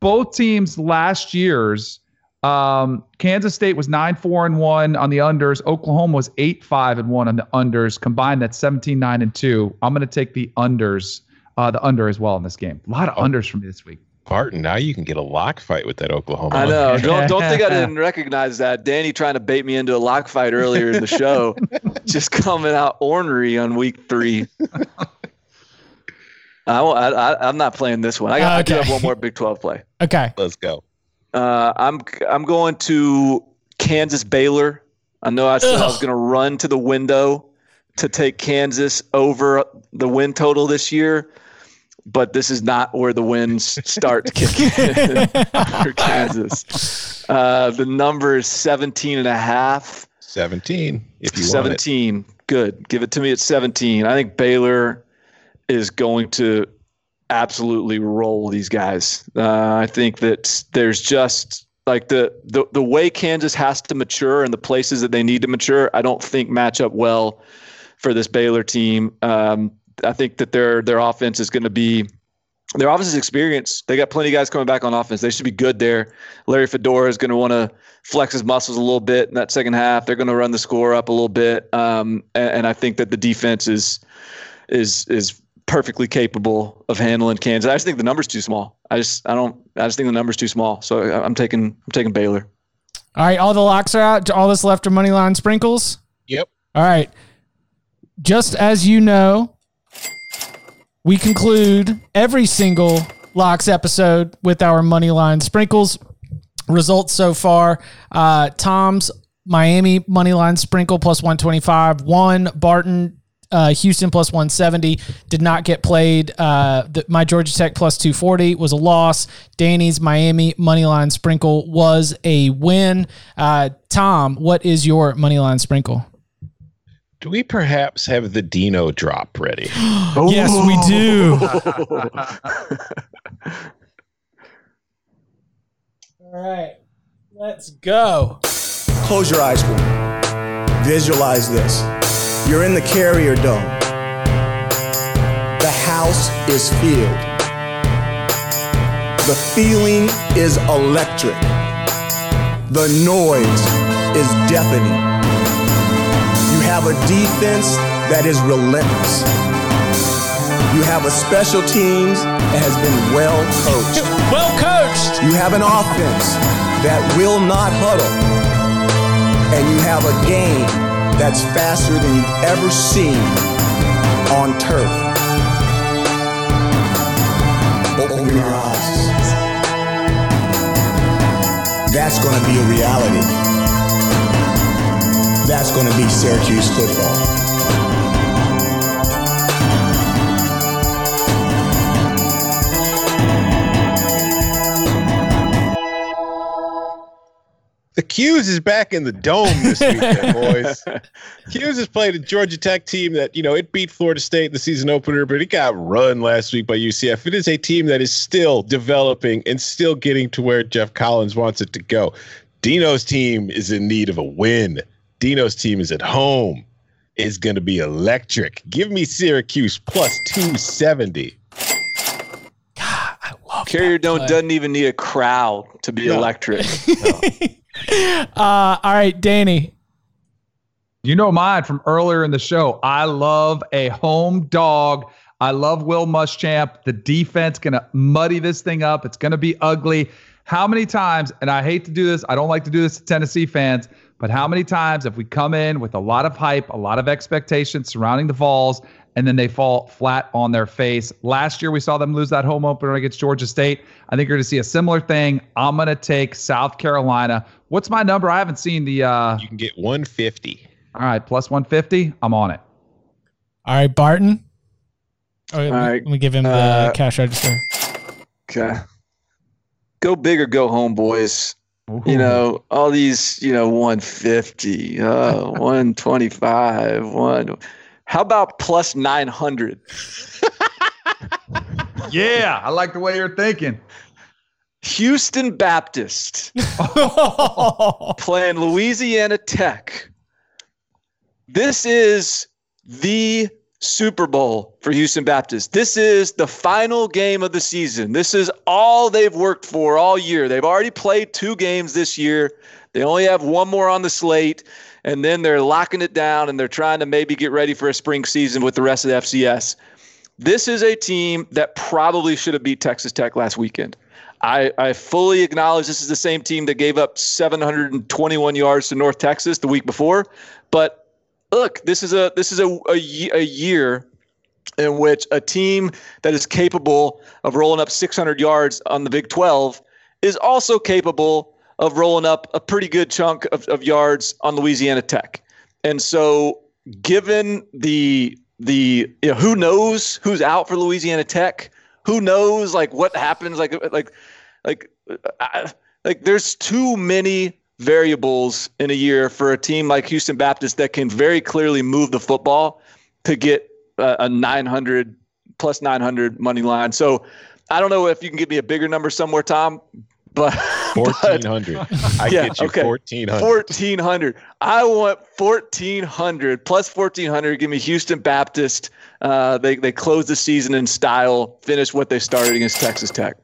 Both teams last year's um, Kansas State was 9 4 and 1 on the unders. Oklahoma was 8 5 and 1 on the unders. Combined, that's 17 9 and 2. I'm going to take the unders, uh, the under as well in this game. A lot of unders from me this week. Barton, now you can get a lock fight with that Oklahoma. I know. Don't, don't think I didn't recognize that. Danny trying to bait me into a lock fight earlier in the show, just coming out ornery on week three. I, won't- I, I, I'm not playing this one. I, got, I do Okay. have one more Big 12 play. Okay. Let's go. Uh, I'm I'm going to Kansas Baylor. I know I said I was going to run to the window to take Kansas over the win total this year, but this is not where the wins start to kick in for Kansas. Uh, the number is 17 and a half. 17 if you want it. 17. Good. Give it to me at 17. I think Baylor is going to absolutely roll these guys. Uh, I think that there's just like the, the the way Kansas has to mature and the places that they need to mature. I don't think match up well for this Baylor team. Um, I think that their their offense is going to be their offense is experienced. They got plenty of guys coming back on offense. They should be good there. Larry Fedora is going to want to flex his muscles a little bit in that second half. They're going to run the score up a little bit, um, and, and I think that the defense is is is perfectly capable of handling Kansas. I just think the number's too small. I just I don't I just think the number's too small. So I- I'm taking I'm taking Baylor. All right. All the locks are out. All this left are money line sprinkles. Yep. All right. Just as you know, we conclude every single locks episode with our money line sprinkles. Results so far uh, Tom's Miami money line sprinkle plus 125, one Barton uh, Houston plus 170 did not get played. Uh, the, my Georgia Tech plus 240 was a loss. Danny's Miami money line sprinkle was a win. Uh, Tom, what is your money line sprinkle? Do we perhaps have the Dino drop ready? yes, we do. All right, let's go. Close your eyes for me. Visualize this. You're in the carrier dome. The house is filled. The feeling is electric. The noise is deafening. You have a defense that is relentless. You have a special teams that has been well coached. well coached. You have an offense that will not huddle. And you have a game that's faster than you've ever seen on turf. Open your eyes. That's going to be a reality. That's going to be Syracuse football. The Q's is back in the dome this weekend, boys. Q's has played a Georgia Tech team that, you know, it beat Florida State in the season opener, but it got run last week by UCF. It is a team that is still developing and still getting to where Geoff Collins wants it to go. Dino's team is in need of a win. Dino's team is at home. It's going to be electric. Give me Syracuse plus 270. Carrier Dome doesn't even need a crowd to be No. electric. Uh, all right, Danny. You know mine from earlier in the show. I love a home dog. I love Will Muschamp. The defense gonna muddy this thing up. It's gonna be ugly. How many times? And I hate to do this. I don't like to do this to Tennessee fans. But how many times have we come in with a lot of hype, a lot of expectations surrounding the Vols, and then they fall flat on their face? Last year we saw them lose that home opener against Georgia State. I think you're going to see a similar thing. I'm going to take South Carolina. What's my number? I haven't seen the. Uh, You can get 150. all right, plus 150. I'm on it. All right, Barton. All right, let me, let me give him the uh, cash register. Okay. Go big or go home, boys. You know, all these, you know, 150, uh, 125, one. How about plus 900? Yeah, I like the way you're thinking. Houston Baptist playing Louisiana Tech. This is the Super Bowl for Houston Baptist. This is the final game of the season. This is all they've worked for all year. They've already played two games this year. They only have one more on the slate, and then they're locking it down and they're trying to maybe get ready for a spring season with the rest of the FCS. This is a team that probably should have beat Texas Tech last weekend. I, I fully acknowledge this is the same team that gave up 721 yards to North Texas the week before, but look, this is a this is a, a, a year in which a team that is capable of rolling up 600 yards on the Big 12 is also capable of rolling up a pretty good chunk of, of yards on Louisiana Tech. And so, given the the you know, who knows who's out for Louisiana Tech, who knows like what happens, like like like I, like there's too many variables in a year for a team like Houston Baptist that can very clearly move the football to get a, a 900 plus 900 money line. So I don't know if you can give me a bigger number somewhere, Tom, but 1400. I Yeah, get you okay. 1400. 1400. I want 1400 plus 1400. Give me Houston Baptist. Uh, they they close the season in style, finish what they started against Texas Tech.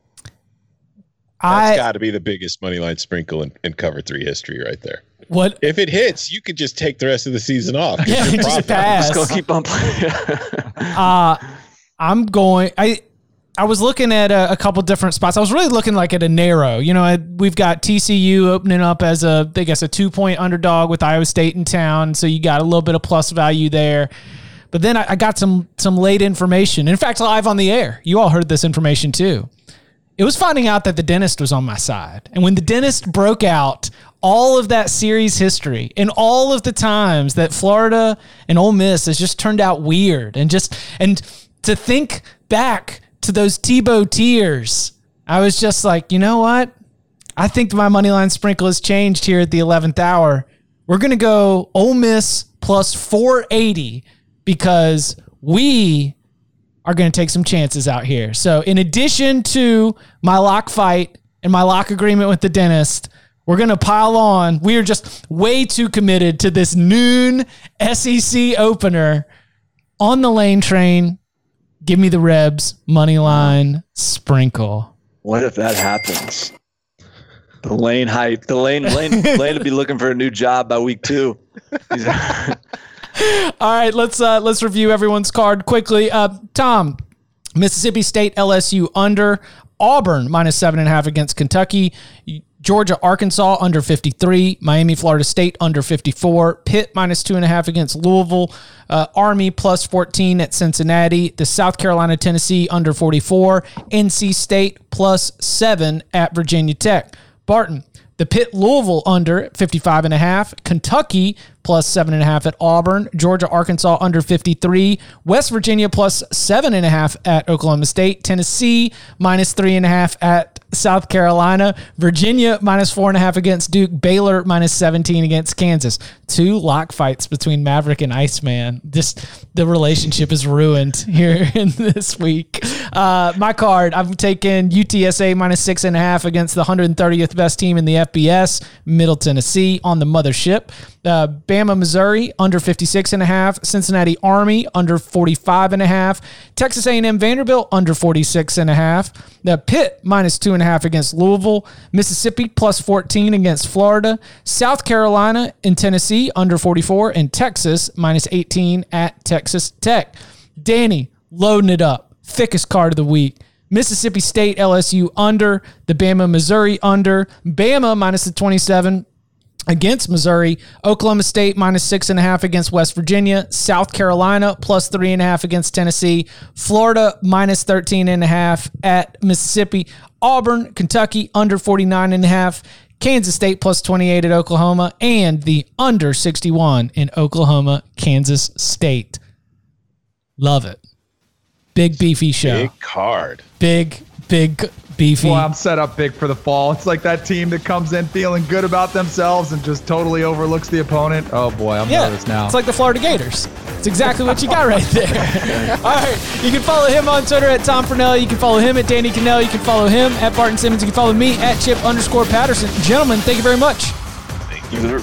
That's I got to be the biggest money line sprinkle in, in cover three history right there. what? If it hits, you could just take the rest of the season off. Yeah, you're just profitable. pass. Just gonna keep on playing. Uh, I'm going. I I was looking at a, a couple different spots. I was really looking like at a narrow. You know, I, we've got TCU opening up as a, I guess, a two point underdog with Iowa State in town. So you got a little bit of plus value there. But then I, I got some some late information. In fact, live on the air. You all heard this information too. it was finding out that the dentist was on my side. And when the dentist broke out all of that series history and all of the times that Florida and Ole Miss has just turned out weird and just and to think back to those Tebow tears, I was just like, you know what? I think my money line sprinkle has changed here at the 11th hour. We're going to go Ole Miss plus 480 because we are going to take some chances out here. So, in addition to my lock fight and my lock agreement with the dentist, we're going to pile on. We are just way too committed to this noon SEC opener on the lane train. Give me the Rebs money line sprinkle. What if that happens? The lane hype. The lane lane lane to be looking for a new job by week two. All right, let's uh, let's review everyone's card quickly. Uh, Tom, Mississippi State LSU under Auburn minus seven and a half against Kentucky. Georgia, Arkansas under 53. Miami, Florida State under 54. Pitt minus two and a half against Louisville. Uh, Army plus 14 at Cincinnati. The South Carolina, Tennessee under 44. NC State plus seven at Virginia Tech. Barton, the Pitt Louisville under 55 and a half. Kentucky plus seven and a half at Auburn. Georgia, Arkansas under 53. West Virginia plus seven and a half at Oklahoma State. Tennessee minus three and a half at South Carolina. Virginia minus four and a half against Duke. Baylor minus 17 against Kansas. Two lock fights between Maverick and Iceman. Just the relationship is ruined here in this week. Uh, my card, I'm taking UTSA minus six and a half against the 130th best team in the FBS, Middle Tennessee on the mothership. Uh, Bama, Missouri under 56 and a half. Cincinnati Army under 45 and a half. Texas A&M Vanderbilt under 46 and a half. The Pitt minus two and a half against Louisville. Mississippi plus 14 against Florida. South Carolina and Tennessee under 44 and Texas minus 18 at Texas Tech. Danny loading it up. Thickest card of the week. Mississippi State LSU under, the Bama Missouri under, Bama minus the 27 against Missouri, Oklahoma State minus six and a half against West Virginia, South Carolina plus three and a half against Tennessee, Florida minus 13 and a half at Mississippi, Auburn, Kentucky under 49 and a half, Kansas State plus 28 at Oklahoma, and the under 61 in Oklahoma, Kansas State. Love it. Big beefy show. Big card. Big, big beefy. Well, I'm set up big for the fall. It's like that team that comes in feeling good about themselves and just totally overlooks the opponent. Oh boy, I'm yeah, nervous now. It's like the Florida Gators. It's exactly what you got right there. All right. You can follow him on Twitter at Tom Fornelli. You can follow him at Danny Kanell. You can follow him at Barton Simmons. You can follow me at Chip underscore Patterson. Gentlemen, thank you very much. Thank you.